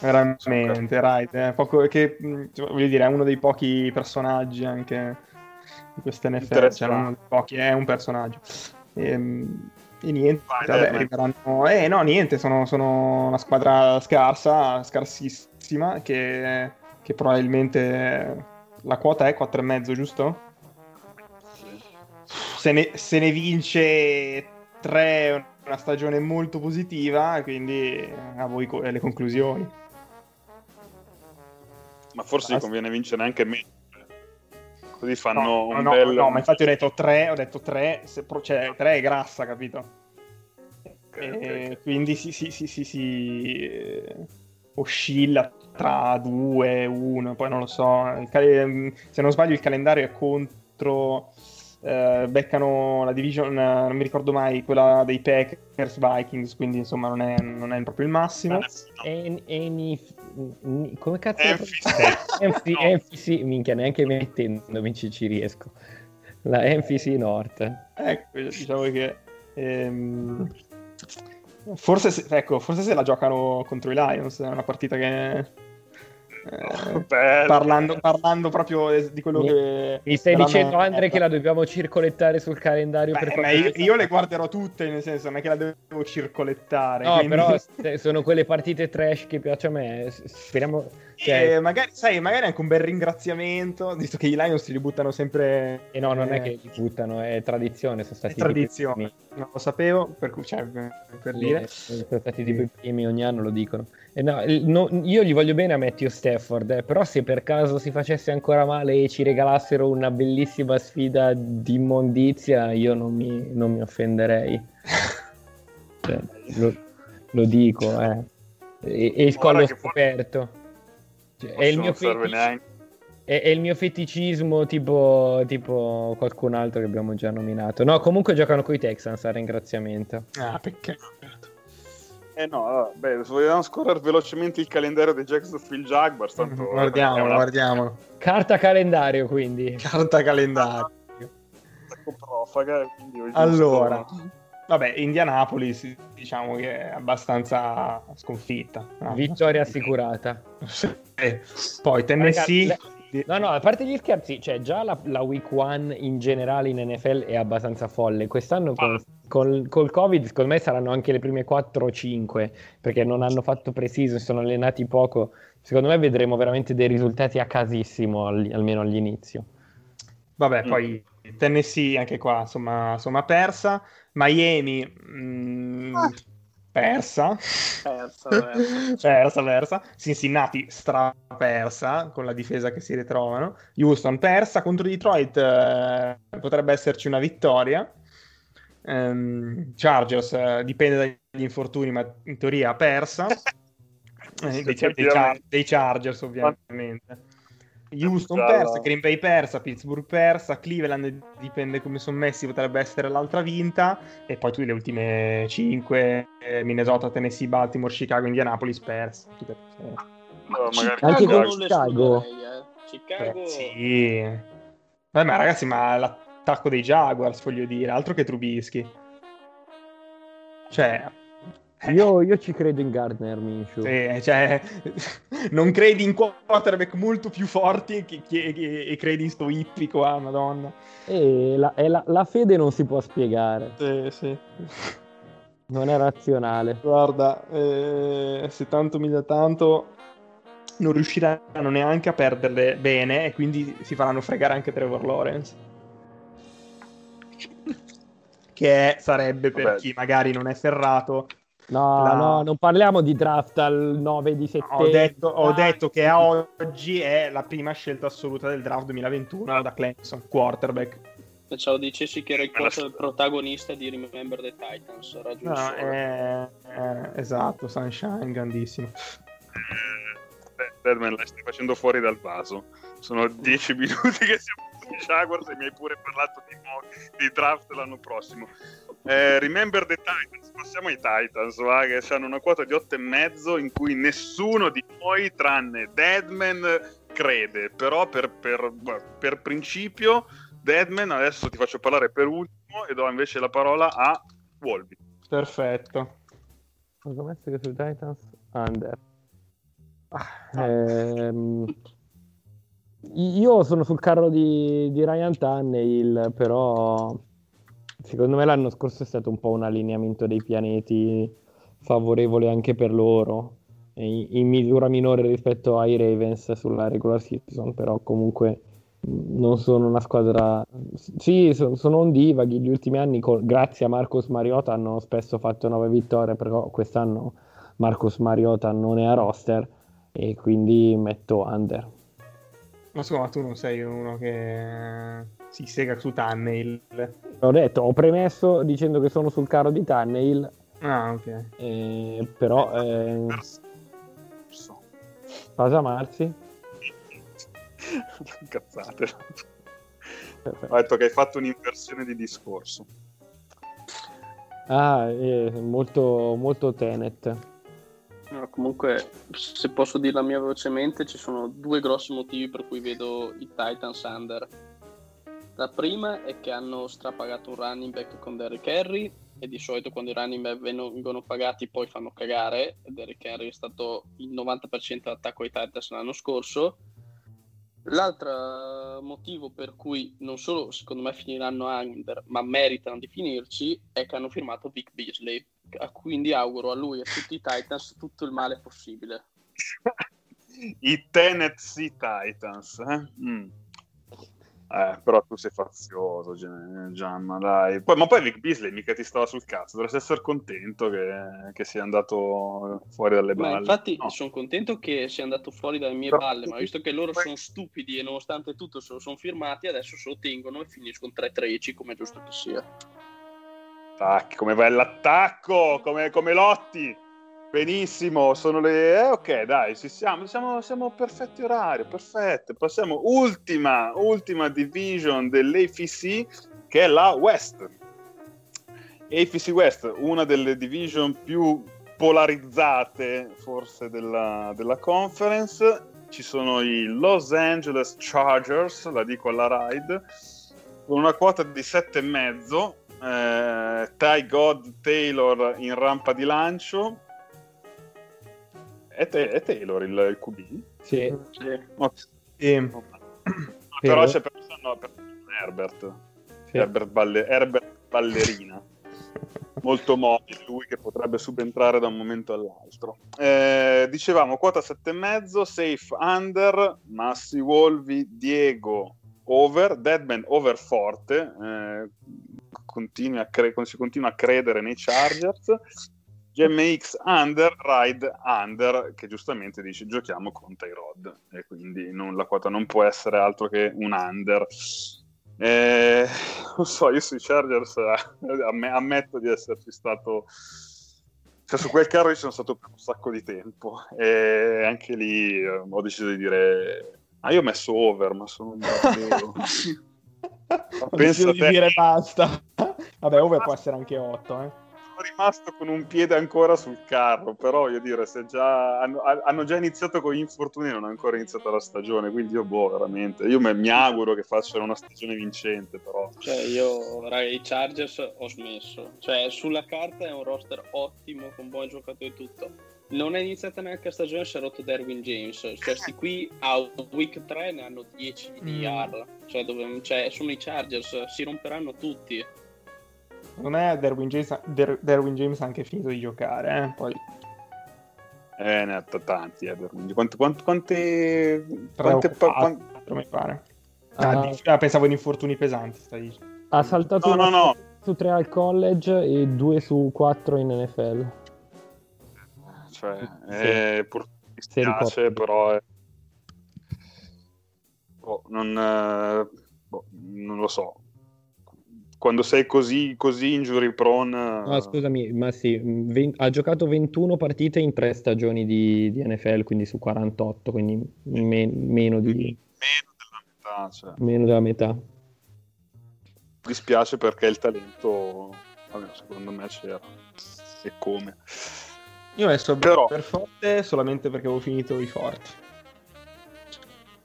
Veramente, Ride, eh, poco, che voglio dire, è uno dei pochi personaggi anche di queste NFL, cioè pochi, è un personaggio. Ehm, e niente, Vai, vabbè, arriveranno... Eh no, niente, sono, sono, una squadra scarsa, scarsissima, che, che probabilmente la quota è 4,5, giusto? Se ne, se ne vince 3 una stagione molto positiva, quindi a voi co- le conclusioni. Ma forse gli conviene vincere anche meno. Così fanno no, un no, bel... No, ma infatti ho detto 3, ho detto 3, se, cioè 3 è grassa, capito? Okay, okay. Quindi si, si, si, si, si eh, oscilla tra 2 1, poi non lo so. Cal- se non sbaglio il calendario è contro eh, beccano la division, non mi ricordo mai, quella dei Packers Vikings, quindi insomma non è, non è proprio il massimo. Eni, come cazzo? NFC, minchia, neanche mettendomi ci, ci riesco. La NFC North. Ecco, diciamo che... Ehm, forse, se, ecco, forse se la giocano contro i Lions, è una partita che eh, parlando, parlando, proprio di quello mi, che mi stai dicendo Andre che la dobbiamo circolettare sul calendario Beh, per io, io, le guarderò tutte nel senso non è che la devo circolettare no quindi... però sono quelle partite trash che piacciono a me speriamo cioè... magari, sai, magari anche un bel ringraziamento, visto che i Lions li buttano sempre. E eh no, non eh... è che li buttano, è tradizione. Sono stati è tradizione, non lo sapevo, per, cui, cioè, per dire. Sono stati tipo i primi ogni anno, lo dicono. E no, no, io gli voglio bene a Matthew Stafford, eh, però se per caso si facesse ancora male e ci regalassero una bellissima sfida di immondizia, io non mi, non mi offenderei. cioè, lo, lo, dico, eh. E, e il collo scoperto. Cioè, è, il mio fetic... è, è il mio feticismo tipo, tipo, qualcun altro che abbiamo già nominato. No, comunque giocano con i Texans a ringraziamento. Ah, perché? Eh no, beh, vogliamo scorrere velocemente il calendario dei Jacksonville Jaguars. Tanto guardiamolo, una... guardiamolo. Carta calendario, quindi. Carta calendario. Profaga, allora, vabbè, Indianapolis diciamo che è abbastanza sconfitta. No? Vittoria assicurata. Poi Tennessee... Raga, le... No, no, a parte gli scherzi, cioè già la, la, week one in generale in NFL è abbastanza folle. Quest'anno con, col, col, Covid, secondo me saranno anche le prime 4 o 5 perché non hanno fatto preciso, si sono allenati poco. Secondo me vedremo veramente dei risultati a casissimo, al, almeno all'inizio. Vabbè, mm. poi Tennessee anche qua, insomma, insomma persa. Miami, mh, mm, ah persa. Persa, persa. persa, persa. Cincinnati strapersa con la difesa che si ritrovano. Houston persa contro Detroit eh, potrebbe esserci una vittoria. Um, Chargers eh, dipende dagli infortuni, ma in teoria persa. Eh, dei, dei, dei, Chargers ovviamente. Houston persa, Green Bay persa, Pittsburgh persa, Cleveland dipende come sono messi, potrebbe essere l'altra vinta e poi tutte le ultime 5 eh, Minnesota, Tennessee, Baltimore, Chicago, Indianapolis persa. Tutte, no, Anche con Chicago. Eh. Chicago. Eh, sì. Vabbè, ma ragazzi, ma l'attacco dei Jaguars, voglio dire, altro che Trubisky. Cioè, io, io, ci credo in Gardner Minshew. Sì, cioè, non credi in quarterback molto più forti che, che, che, e credi in sto ippico, ah, madonna. E la, e la, la, fede non si può spiegare. Sì, sì. Non è razionale. Guarda, eh, se tanto mi dà tanto, non riusciranno neanche a perderle bene e quindi si faranno fregare anche Trevor Lawrence. che sarebbe per Vabbè. chi magari non è ferrato No, la... no, non parliamo di draft al 9 di settembre. Ho detto, ho detto che a oggi è la prima scelta assoluta del draft 2021 da Clemson, quarterback. Pensavo dicessi che era il, il protagonista di Remember the Titans. No, è, è, esatto, Sunshine, grandissimo. Batman, la stai facendo fuori dal vaso. Sono dieci minuti che siamo Jaguars e mi hai pure parlato di, di draft l'anno prossimo. Eh, remember the Titans, passiamo ai Titans, va, che hanno una quota di 8,5 in cui nessuno di noi, tranne Deadman, crede. Però per, per, per principio, Deadman, adesso ti faccio parlare per ultimo e do invece la parola a Wolby. Perfetto. Ho messo che sui Titans under. Ah, ehm, io sono sul carro di, di Ryan Tannehill, però secondo me l'anno scorso è stato un po' un allineamento dei pianeti favorevole anche per loro, in, in misura minore rispetto ai Ravens sulla regular season, però comunque non sono una squadra... Sì, sono, sono ondivaghi, gli ultimi anni con... grazie a Marcos Mariota hanno spesso fatto nove vittorie, però quest'anno Marcos Mariota non è a roster e quindi metto under. Ma scusa, ma tu non sei uno che si sega su Tannehill. Ho detto, ho premesso dicendo che sono sul carro di Tannehill Ah, ok. Eh, però... Eh... Cosa Marzi? Cazzate. Ho detto che hai fatto un'inversione di discorso. Ah, eh, molto, molto Tenet. No, comunque, se posso dirla mia velocemente, ci sono due grossi motivi per cui vedo i Titans under. La prima è che hanno strapagato un running back con Derrick Henry e di solito quando i running back vengono pagati poi fanno cagare. Derrick Henry è stato il 90% dell'attacco ai Titans l'anno scorso L'altro motivo per cui non solo secondo me finiranno under, ma meritano di finirci, è che hanno firmato Vic Beasley. Quindi auguro a lui e a tutti i Titans tutto il male possibile. I Tennessee Titans, eh? Mm. Eh, però tu sei fazioso, Gianma, dai. Poi, ma poi Vic Beasley mica ti stava sul cazzo, dovresti essere contento che, che sia andato fuori dalle balle. Ma infatti no. sono contento che sia andato fuori dalle mie però, balle, ma visto che loro poi... sono stupidi e nonostante tutto se lo sono firmati, adesso se lo tengono e finiscono 3-13 come giusto che sia. Attacchi, come va l'attacco, come, come lotti. Benissimo, sono le... Eh, ok, dai, ci siamo, siamo, siamo perfetti orario, perfetto. Passiamo ultima, ultima division dell'AFC, che è la West. AFC West, una delle division più polarizzate forse della, della conference. Ci sono i Los Angeles Chargers, la dico alla ride, con una quota di 7,5. Eh, Ty God Taylor in rampa di lancio è, te- è Taylor il, il QB? Sì. sì. Oh, sì. Però c'è per, no, Herbert. Sì. Herbert, balle- Herbert ballerina. Molto mobile lui che potrebbe subentrare da un momento all'altro. Eh, dicevamo quota 7,5, safe under, Massi Wolvi, Diego over, Deadman over forte, eh, continua cre- si continua a credere nei Chargers GMX under, ride under, che giustamente dice giochiamo con Tyrod e quindi non, la quota non può essere altro che un under. Eh, non so, io sui Chargers eh, amm- ammetto di esserci stato... Cioè, su quel carro ci sono stato per un sacco di tempo e anche lì eh, ho deciso di dire... Ah, io ho messo over, ma sono un barbero. Penso di dire basta. Vabbè, over può essere anche 8, eh rimasto con un piede ancora sul carro, però io dire, se già hanno, hanno già iniziato con gli infortuni e non è ancora iniziata la stagione, quindi io boh, veramente, io mi auguro che facciano una stagione vincente, però. Cioè io, raga, i Chargers ho smesso, cioè sulla carta è un roster ottimo, con buoni giocatori e tutto. Non è iniziata neanche la stagione, si è rotto Derwin James. Cioè, sti qui a week 3 ne hanno 10 di IR. Mm. Cioè, dove, cioè, sono i Chargers, si romperanno tutti. Secondo me Derwin James, Der, Derwin James ha anche finito di giocare, eh? Poi... Eh, ne ha tanti, eh, Derwin Quante, quante, quante, quante pa- quante... mi pare. Ah, uh, ah, pensavo in infortuni pesanti, stai Ha saltato no, no, no. su 3 al college e 2 su 4 in NFL. Cioè, sì. eh, pur mi spiace, però... È... Oh, non, eh, boh, non lo so quando sei così, così injury prone. Ah, scusami, ma sì, 20, ha giocato 21 partite in tre stagioni di, di NFL, quindi su 48, quindi me, meno di. Meno della metà. Cioè. Meno della metà. Mi dispiace perché il talento, vabbè, secondo me c'era. E come. Io ho messo Però... per forte solamente perché avevo finito i forti.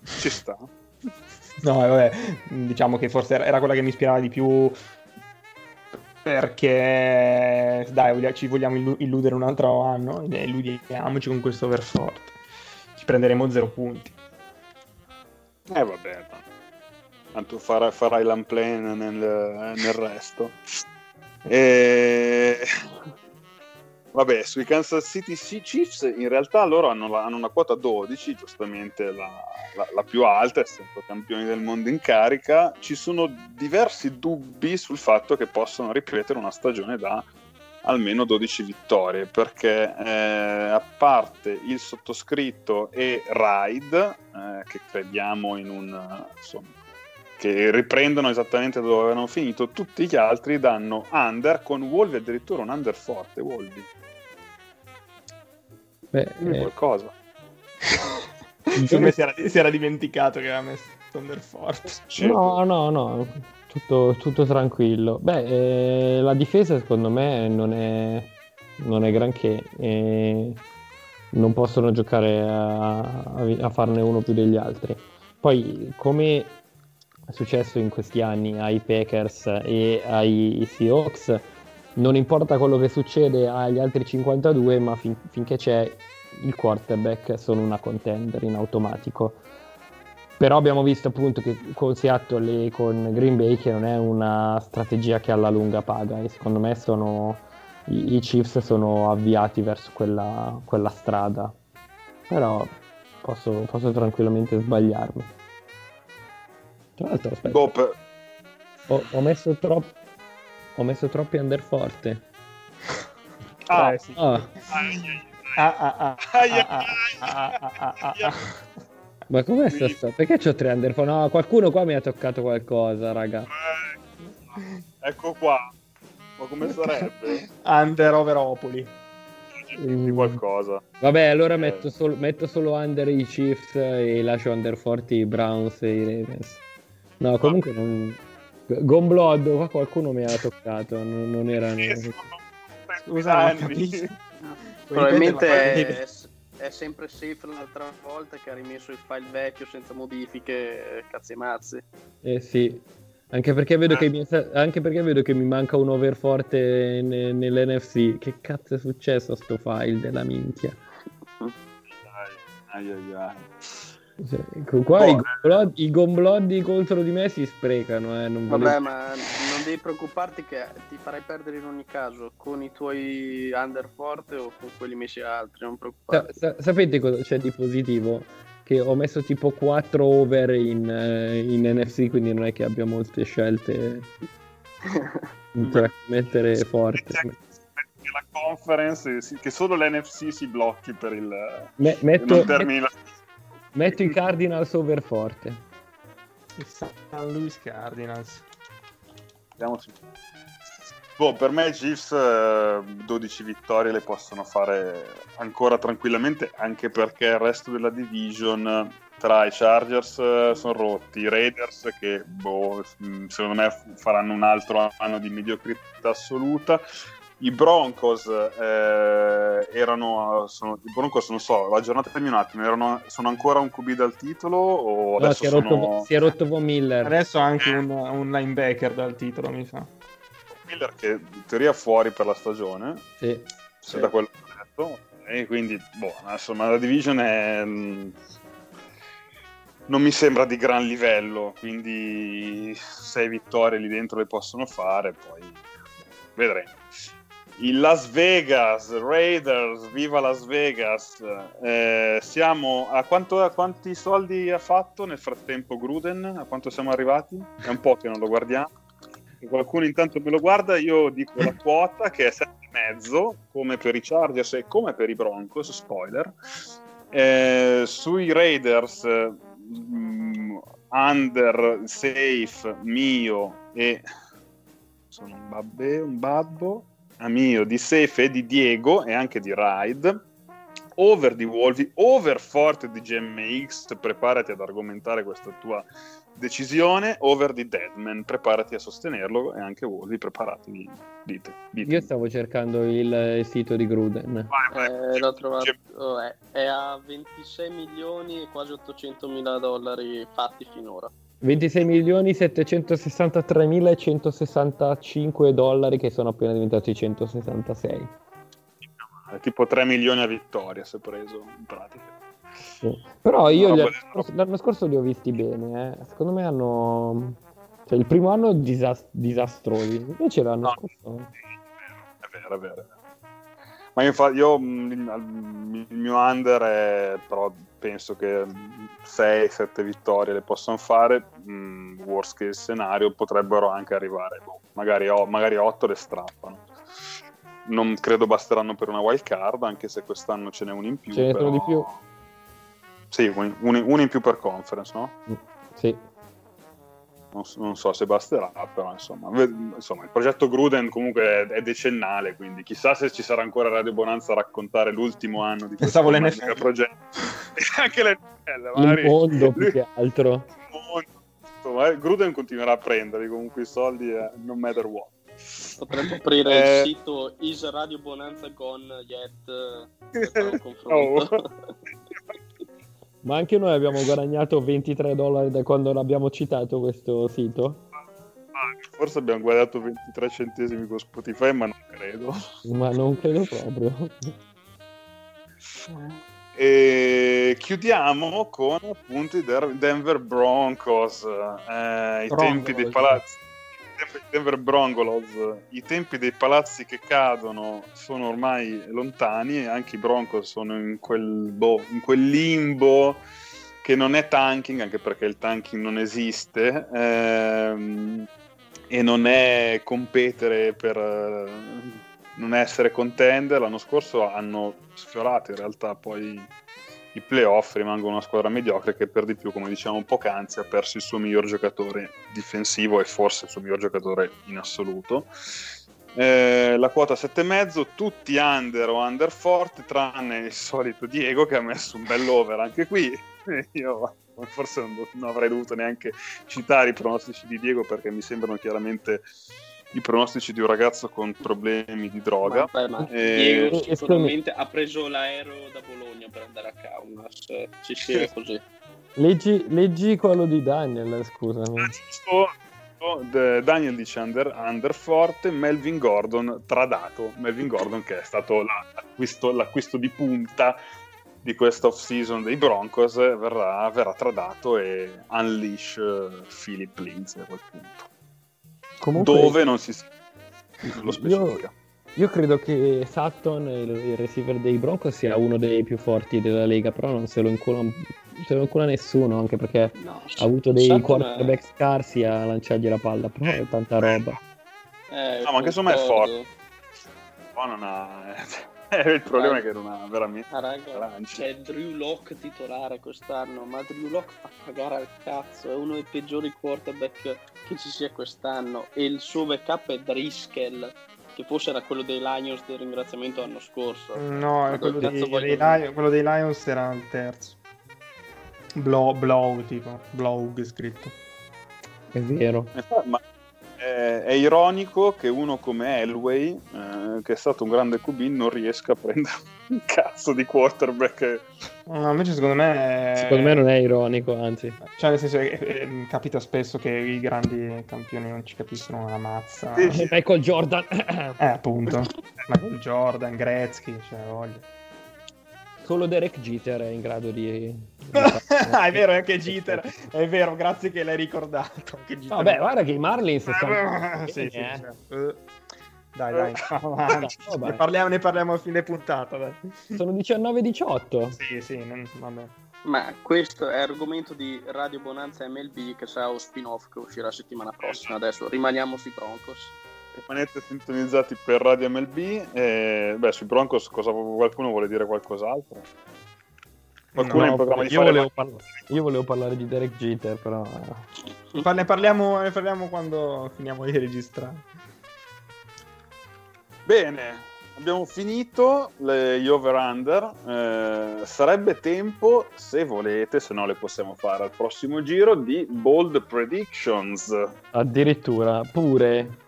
Ci sta. No, eh, vabbè, diciamo che forse era quella che mi ispirava di più perché dai, ci vogliamo illudere un altro anno e illudiamoci con questo overforte. Ci prenderemo zero punti. Eh vabbè, tanto farai, farai l'unplane nel, nel resto. E... Vabbè, sui Kansas City Chiefs in realtà loro hanno, la, hanno una quota 12, giustamente la, la, la, più alta, essendo campioni del mondo in carica. Ci sono diversi dubbi sul fatto che possano ripetere una stagione da almeno 12 vittorie, perché eh, a parte il sottoscritto e Ride, eh, che crediamo in un, insomma, che riprendono esattamente dove avevano finito, tutti gli altri danno under, con Wolvi addirittura un under forte, Wolvi. Beh, eh... qualcosa. Insomma, si, era, si era dimenticato che aveva messo under forte. No, no, no, tutto, tutto tranquillo. Beh, eh, la difesa secondo me non è, non è granché. Eh, non possono giocare a, a farne uno più degli altri. Poi, come è successo in questi anni ai Packers e ai Seahawks, non importa quello che succede agli altri 52, ma fin- finché c'è il quarterback sono una contender in automatico. Però abbiamo visto appunto che con Seattle e con Green Bay che non è una strategia che alla lunga paga e secondo me sono, i, i Chiefs sono avviati verso quella, quella strada. Però posso, posso tranquillamente sbagliarmi. Tra l'altro, aspetta. Ho, ho, messo troppo. Ho messo troppi under forte. Ah, eh, sì. ah. Ma com'è sta storia? Perché c'ho tre under forte? No, qualcuno qua mi ha toccato qualcosa, raga. Eh, ecco qua. Ma come sarebbe? Under Overopoli. Di qualcosa. Vabbè, allora eh. metto, solo, metto solo under i Chiefs e lascio under forti i Browns e i Ravens. No, comunque non... Gonblood, qua qualcuno mi ha toccato, non, non era... Scusa, capisci? Probabilmente è, è, sempre safe l'altra volta che ha rimesso il file vecchio senza modifiche, cazzi e mazzi. Eh sì, anche perché vedo, che, mi, anche perché vedo che mi manca un over forte nell'NFC. Che cazzo è successo a sto file della minchia? Ai ai ai. Ecco, qua oh, i, gomblod, i gombloddi contro di me si sprecano. Eh, non Vabbè, ma non devi preoccuparti che ti farai perdere in ogni caso con i tuoi under forte o con quelli messi altri. Non preoccuparti. Sa- sa- sapete cosa c'è di positivo? Che ho messo tipo 4 over in, uh, in NFC, quindi non è che abbia molte scelte per mettere forte la conference che solo l'NFC si blocchi per il Me- metto, metto, Metto i Cardinals over forte. Il San Luis Cardinals. Vediamo se... Boh, per me i Chiefs eh, 12 vittorie le possono fare ancora tranquillamente, anche perché il resto della division tra i Chargers eh, sono rotti, i Raiders che boh, secondo me faranno un altro anno di mediocrità assoluta, i Broncos eh, erano sono, i Broncos non so aggiornatemi un attimo erano, sono ancora un QB dal titolo o no, si, è rotto, sono... si è rotto Von Miller. Adesso anche un, un, linebacker dal titolo mi sa. Miller che in teoria è fuori per la stagione. Sì, se sì. da quello che ho detto e quindi boh insomma la division è mm, non mi sembra di gran livello. Quindi sei vittorie lì dentro le possono fare poi vedremo il Las Vegas Raiders, viva Las Vegas. Eh, siamo a, quanto, a, quanti soldi ha fatto nel frattempo Gruden? A quanto siamo arrivati? È un po' che non lo guardiamo. Se qualcuno intanto me lo guarda, io dico la quota che è 7,5 come per i Chargers e come per i Broncos. Spoiler. Eh, sui Raiders, mm, under safe mio e sono un, babbe, un babbo mio, di Sefe di Diego e anche di Ride. Over di Wolvi, over forte di GMX, preparati ad argomentare questa tua decisione. Over di Deadman, preparati a sostenerlo e anche Wolvi, preparati. Dite, dite. Io stavo cercando il, il sito di Gruden. Vai, vai. Eh, l'ho trovato, oh, è, è a 26 milioni e quasi 800 mila dollari fatti finora. 26 milioni 763 mila e 165 dollari che sono appena diventati 166 è tipo 3 milioni a vittoria se preso in pratica sì. però io no, l'anno, scorso, l'anno, scorso, li ho visti bene eh. secondo me hanno cioè, il primo anno disast- disastrosi invece l'anno no, scorso è vero è vero, è vero. Ma infatti io mm, il mio under è però penso che 6-7 vittorie le possano fare, mm, worst case scenario potrebbero anche arrivare, boh, magari, oh, magari 8 le strappano. Non credo basteranno per una wild card, anche se quest'anno ce n'è uno in più. Ce n'è però... di più. Sì, uno un in più per conference, no? Sì. Non, non, so se basterà, però insomma, insomma, il progetto Gruden comunque è, è, decennale, quindi chissà se ci sarà ancora Radio Bonanza a raccontare l'ultimo anno di questo progetto. anche magari. Il mondo più che altro. Mondo, Gruden continuerà a prenderli comunque i soldi, eh, no matter what. Potremmo aprire eh... il sito Is Radio Bonanza Gone Yet eh, per un confronto. Oh. Ma anche noi abbiamo guadagnato 23 dollari da quando l'abbiamo citato questo sito. Forse abbiamo guadagnato 23 centesimi con Spotify, ma non credo. Ma non credo proprio. E chiudiamo con appunto i Denver Broncos, eh, i Broncos. tempi dei palazzi. Denver Broncos, i tempi dei palazzi che cadono sono ormai lontani e anche i Broncos sono in quel, boh, in quel limbo che non è tanking, anche perché il tanking non esiste, ehm, e non è competere per eh, non essere contender. L'anno scorso hanno sfiorato in realtà poi i playoff rimangono una squadra mediocre che per di più, come diciamo poc'anzi, ha perso il suo miglior giocatore difensivo e forse il suo miglior giocatore in assoluto. Eh, la quota 7,5, tutti under o under forte, tranne il solito Diego che ha messo un bell'over anche qui. Io forse non, non avrei dovuto neanche citare i pronostici di Diego perché mi sembrano chiaramente i pronostici di un ragazzo con problemi di droga. Ma, ma e... Diego sicuramente ha preso l'aereo da Bologna per andare a Kaunas, ci sia così. Leggi, leggi, quello di Daniel, scusami. Ah, Daniel dice under, under, forte, Melvin Gordon tradato. Melvin Gordon che è stato l'acquisto, l'acquisto di punta di questa off season dei Broncos verrà, verrà tradato e unleash Philip Lindsay a quel punto. Comunque, dove non si lo specifica. Io, io credo che Sutton, il, il, receiver dei Broncos, sia uno dei più forti della Lega, però non se lo incula, se lo incula nessuno, anche perché no, ha avuto dei Sutton quarterback è... scarsi a lanciargli la palla, però è tanta roba. Eh, no, ma anche insomma è forte. Ma non ha... il problema è che non ha veramente ah, raga, c'è Drew Locke titolare quest'anno ma Drew Locke fa cagare al cazzo è uno dei peggiori quarterback che ci sia quest'anno. E il suo backup è Driscoll che forse era quello dei Lions del ringraziamento l'anno scorso. No è quello, dei, dei Lions, quello dei Lions era il terzo. Blow, blow tipo blow scritto. È vero. Ma è, è, ironico che uno come Elway, eh, che è stato un grande QB, non riesca a prendere un cazzo di quarterback. No, invece secondo me... È... Secondo me non è ironico, anzi. Cioè, nel senso, è, è, capita spesso che i grandi campioni non ci capiscono una mazza. Sì, sì. Michael Jordan. eh, appunto. Michael Jordan, Gretzky, cioè, voglio. Solo Derek Jeter è in grado di... è vero, anche Jeter. È vero, grazie che l'hai ricordato. Vabbè, guarda che i Marlins stanno... sì, sì, eh. uh, dai, dai, ne, parliamo, ne parliamo a fine puntata. Dai. Sono 19-18. Sì, sì, non... vabbè. Ma questo è argomento di Radio Bonanza MLB che sarà lo spin-off che uscirà settimana prossima. Adesso rimaniamo sui Broncos rimanete sintonizzati per Radio MLB. E, beh, sui Broncos cosa, qualcuno vuole dire qualcos'altro? Qualcuno no, in programma io, volevo parla- io volevo parlare di Derek Jeter, però... Ne parliamo, ne parliamo quando finiamo di registrare. Bene, abbiamo finito le, gli over-under. Eh, sarebbe tempo, se volete, se no le possiamo fare al prossimo giro, di bold predictions. Addirittura, pure.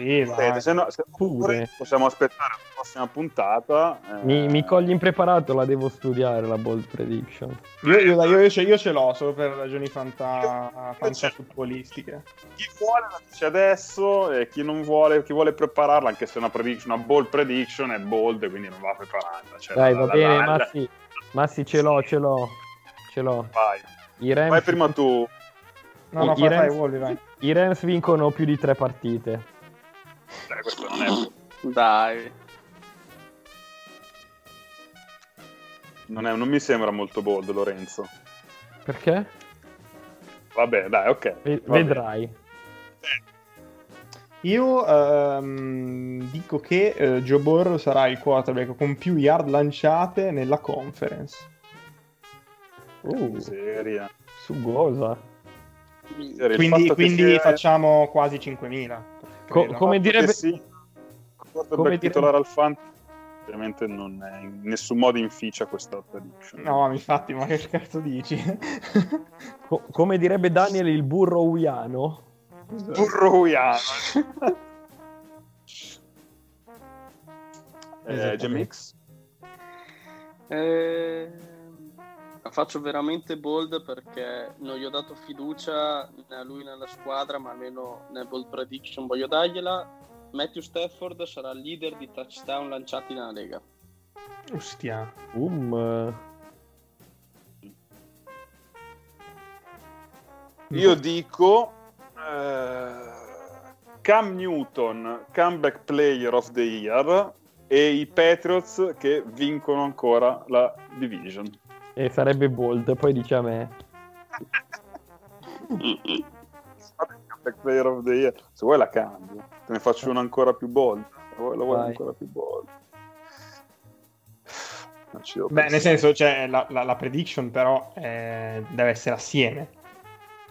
Sì, Vedete, se no, se pure. possiamo aspettare la prossima puntata. Eh... Mi, mi, cogli impreparato, la devo studiare la bold prediction. Io, io, io, io ce l'ho solo per ragioni fanta, futbolistiche. Chi vuole la dice adesso e chi non vuole, chi vuole prepararla, anche se una, prediction, una bold prediction è bold, quindi non va preparata. Cioè, Dai, la, va la, bene, la, Massi, Massi ce l'ho, ce l'ho. Ce l'ho. Vai. I Rams... Vai prima tu. No, no, I, fai, Rams... Fai, Wally, vai. I Rams vincono più di tre partite. Dai, questo non è... Dai. Non, è, non mi sembra molto bold, Lorenzo. Perché? Vabbè, dai, ok. V- vedrai. Io um, dico che uh, Joe Burrow sarà il quarterback con più yard lanciate nella conference. Uh, seria. Sugosa. Quindi, quindi sia... facciamo quasi 5.000. Co- come direbbe... Sì. Come per titolare al fan ovviamente non è in nessun modo inficia questa prediction. No, infatti, ma che cazzo dici? Co- come direbbe Daniel il burro uiano. Burro uiano. eh, Gemix? Eh, faccio veramente bold perché non gli ho dato fiducia né a lui nella squadra, ma almeno nel bold prediction voglio dargliela. Matthew Stafford sarà il leader di touchdown lanciati nella Lega. Ostia. Um. Io dico uh, Cam Newton, comeback player of the year e i Patriots che vincono ancora la division. E sarebbe bold, poi dice a me. player of the year. Se vuoi la cambio, te ne faccio una ancora più bold. La vuoi ancora più bold. Beh, nel senso, cioè, la, la, la prediction però eh, deve essere assieme.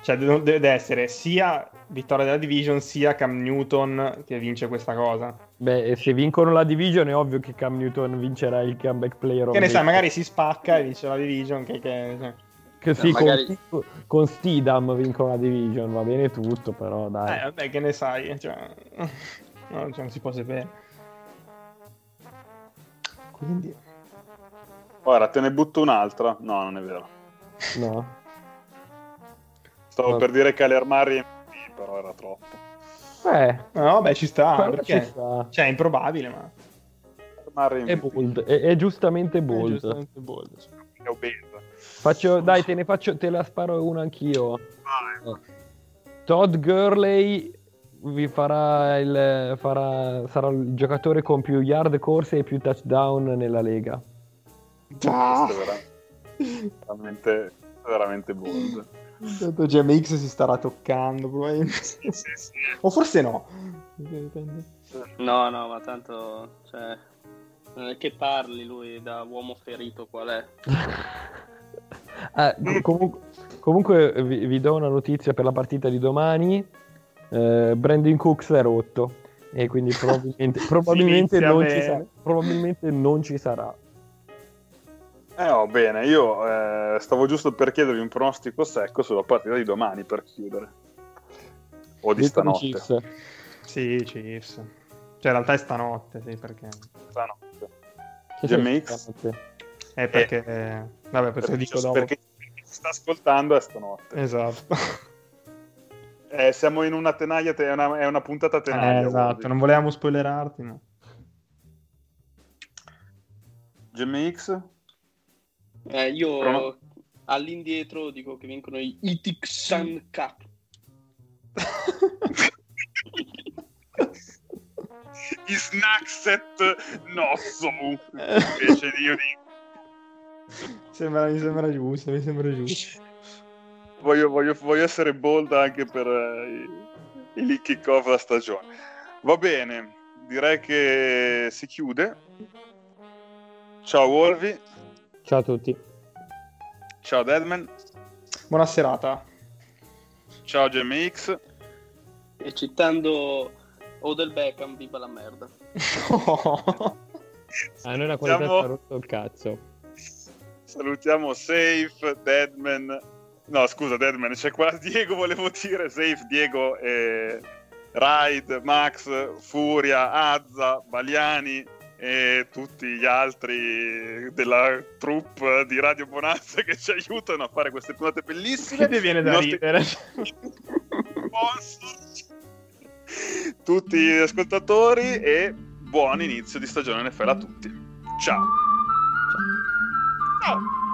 Cioè, deve essere sia vittoria della division sia Cam Newton che vince questa cosa. Beh, se vincono la division è ovvio che Cam Newton vincerà il comeback player. Che ne sai, magari si spacca e vince la division. Che, che, cioè. che sì, magari... con, con Stidham vincono la division, va bene tutto, però dai. Eh, vabbè, che ne sai, cioè... No, cioè, non si può sapere. Quindi... Ora, te ne butto un'altra. No, non è vero. No. Stavo per dire che Murray però era troppo. Eh, no, beh, ci sta, perché? Ci sta. Cioè, è improbabile, ma... È bold, è, è giustamente bold. È giustamente bold. È obesa. Faccio, dai, te ne faccio, te la sparo una anch'io. Vai. Todd Gurley vi farà il, farà, sarà il giocatore con più yard corse e più touchdown nella Lega. Ah. Veramente, veramente bold. Intanto GMX si starà toccando, probabilmente. Sì, sì, sì. o forse no. No, no, ma tanto... Cioè, non è che parli lui da uomo ferito qual è. ah, comunque, comunque vi, vi, do una notizia per la partita di domani. Eh, Brandon Cooks è rotto e quindi probabilmente, probabilmente, non, ci sarà, probabilmente non ci sarà. Eh, oh, bene, io eh, stavo giusto per chiedervi un pronostico secco sulla partita di domani per chiudere. O di stanotte. Chiefs. Sì, Chiefs. Cioè, in realtà è stanotte, sì, perché... Stanotte. GMX? Eh, perché... Eh, vabbè, perché dico dopo. Perché chi sta ascoltando è stanotte. Esatto. Eh, siamo in una tenaglia, è una, è una puntata tenaglia. Eh, esatto, non volevamo spoilerarti, ma... GMX? Eh, io Prono... all'indietro dico che vincono i Itixan Cup. I Snackset Nosso invece di io dico. Sembra, mi sembra giusto, mi sembra giusto. Voglio, voglio, voglio essere bold anche per uh, i, i kick off la stagione. Va bene, direi che si chiude. Ciao Wolvi. Ciao a tutti. Ciao Deadman. Buona serata. Ciao GMX. E citando Odell Beckham, viva la merda. Ah, noi la qualità Siamo... rotto il cazzo. Salutiamo Safe, Deadman. No, scusa, Deadman, c'è qua Diego, volevo dire Safe, Diego e Ride, Max, Furia, Azza, Baliani e tutti gli altri della troupe di Radio Bonanza che ci aiutano a fare queste puntate bellissime. Che viene da nostri... ridere. tutti gli ascoltatori e buon inizio di stagione NFL a tutti. Ciao. Ciao. Ciao.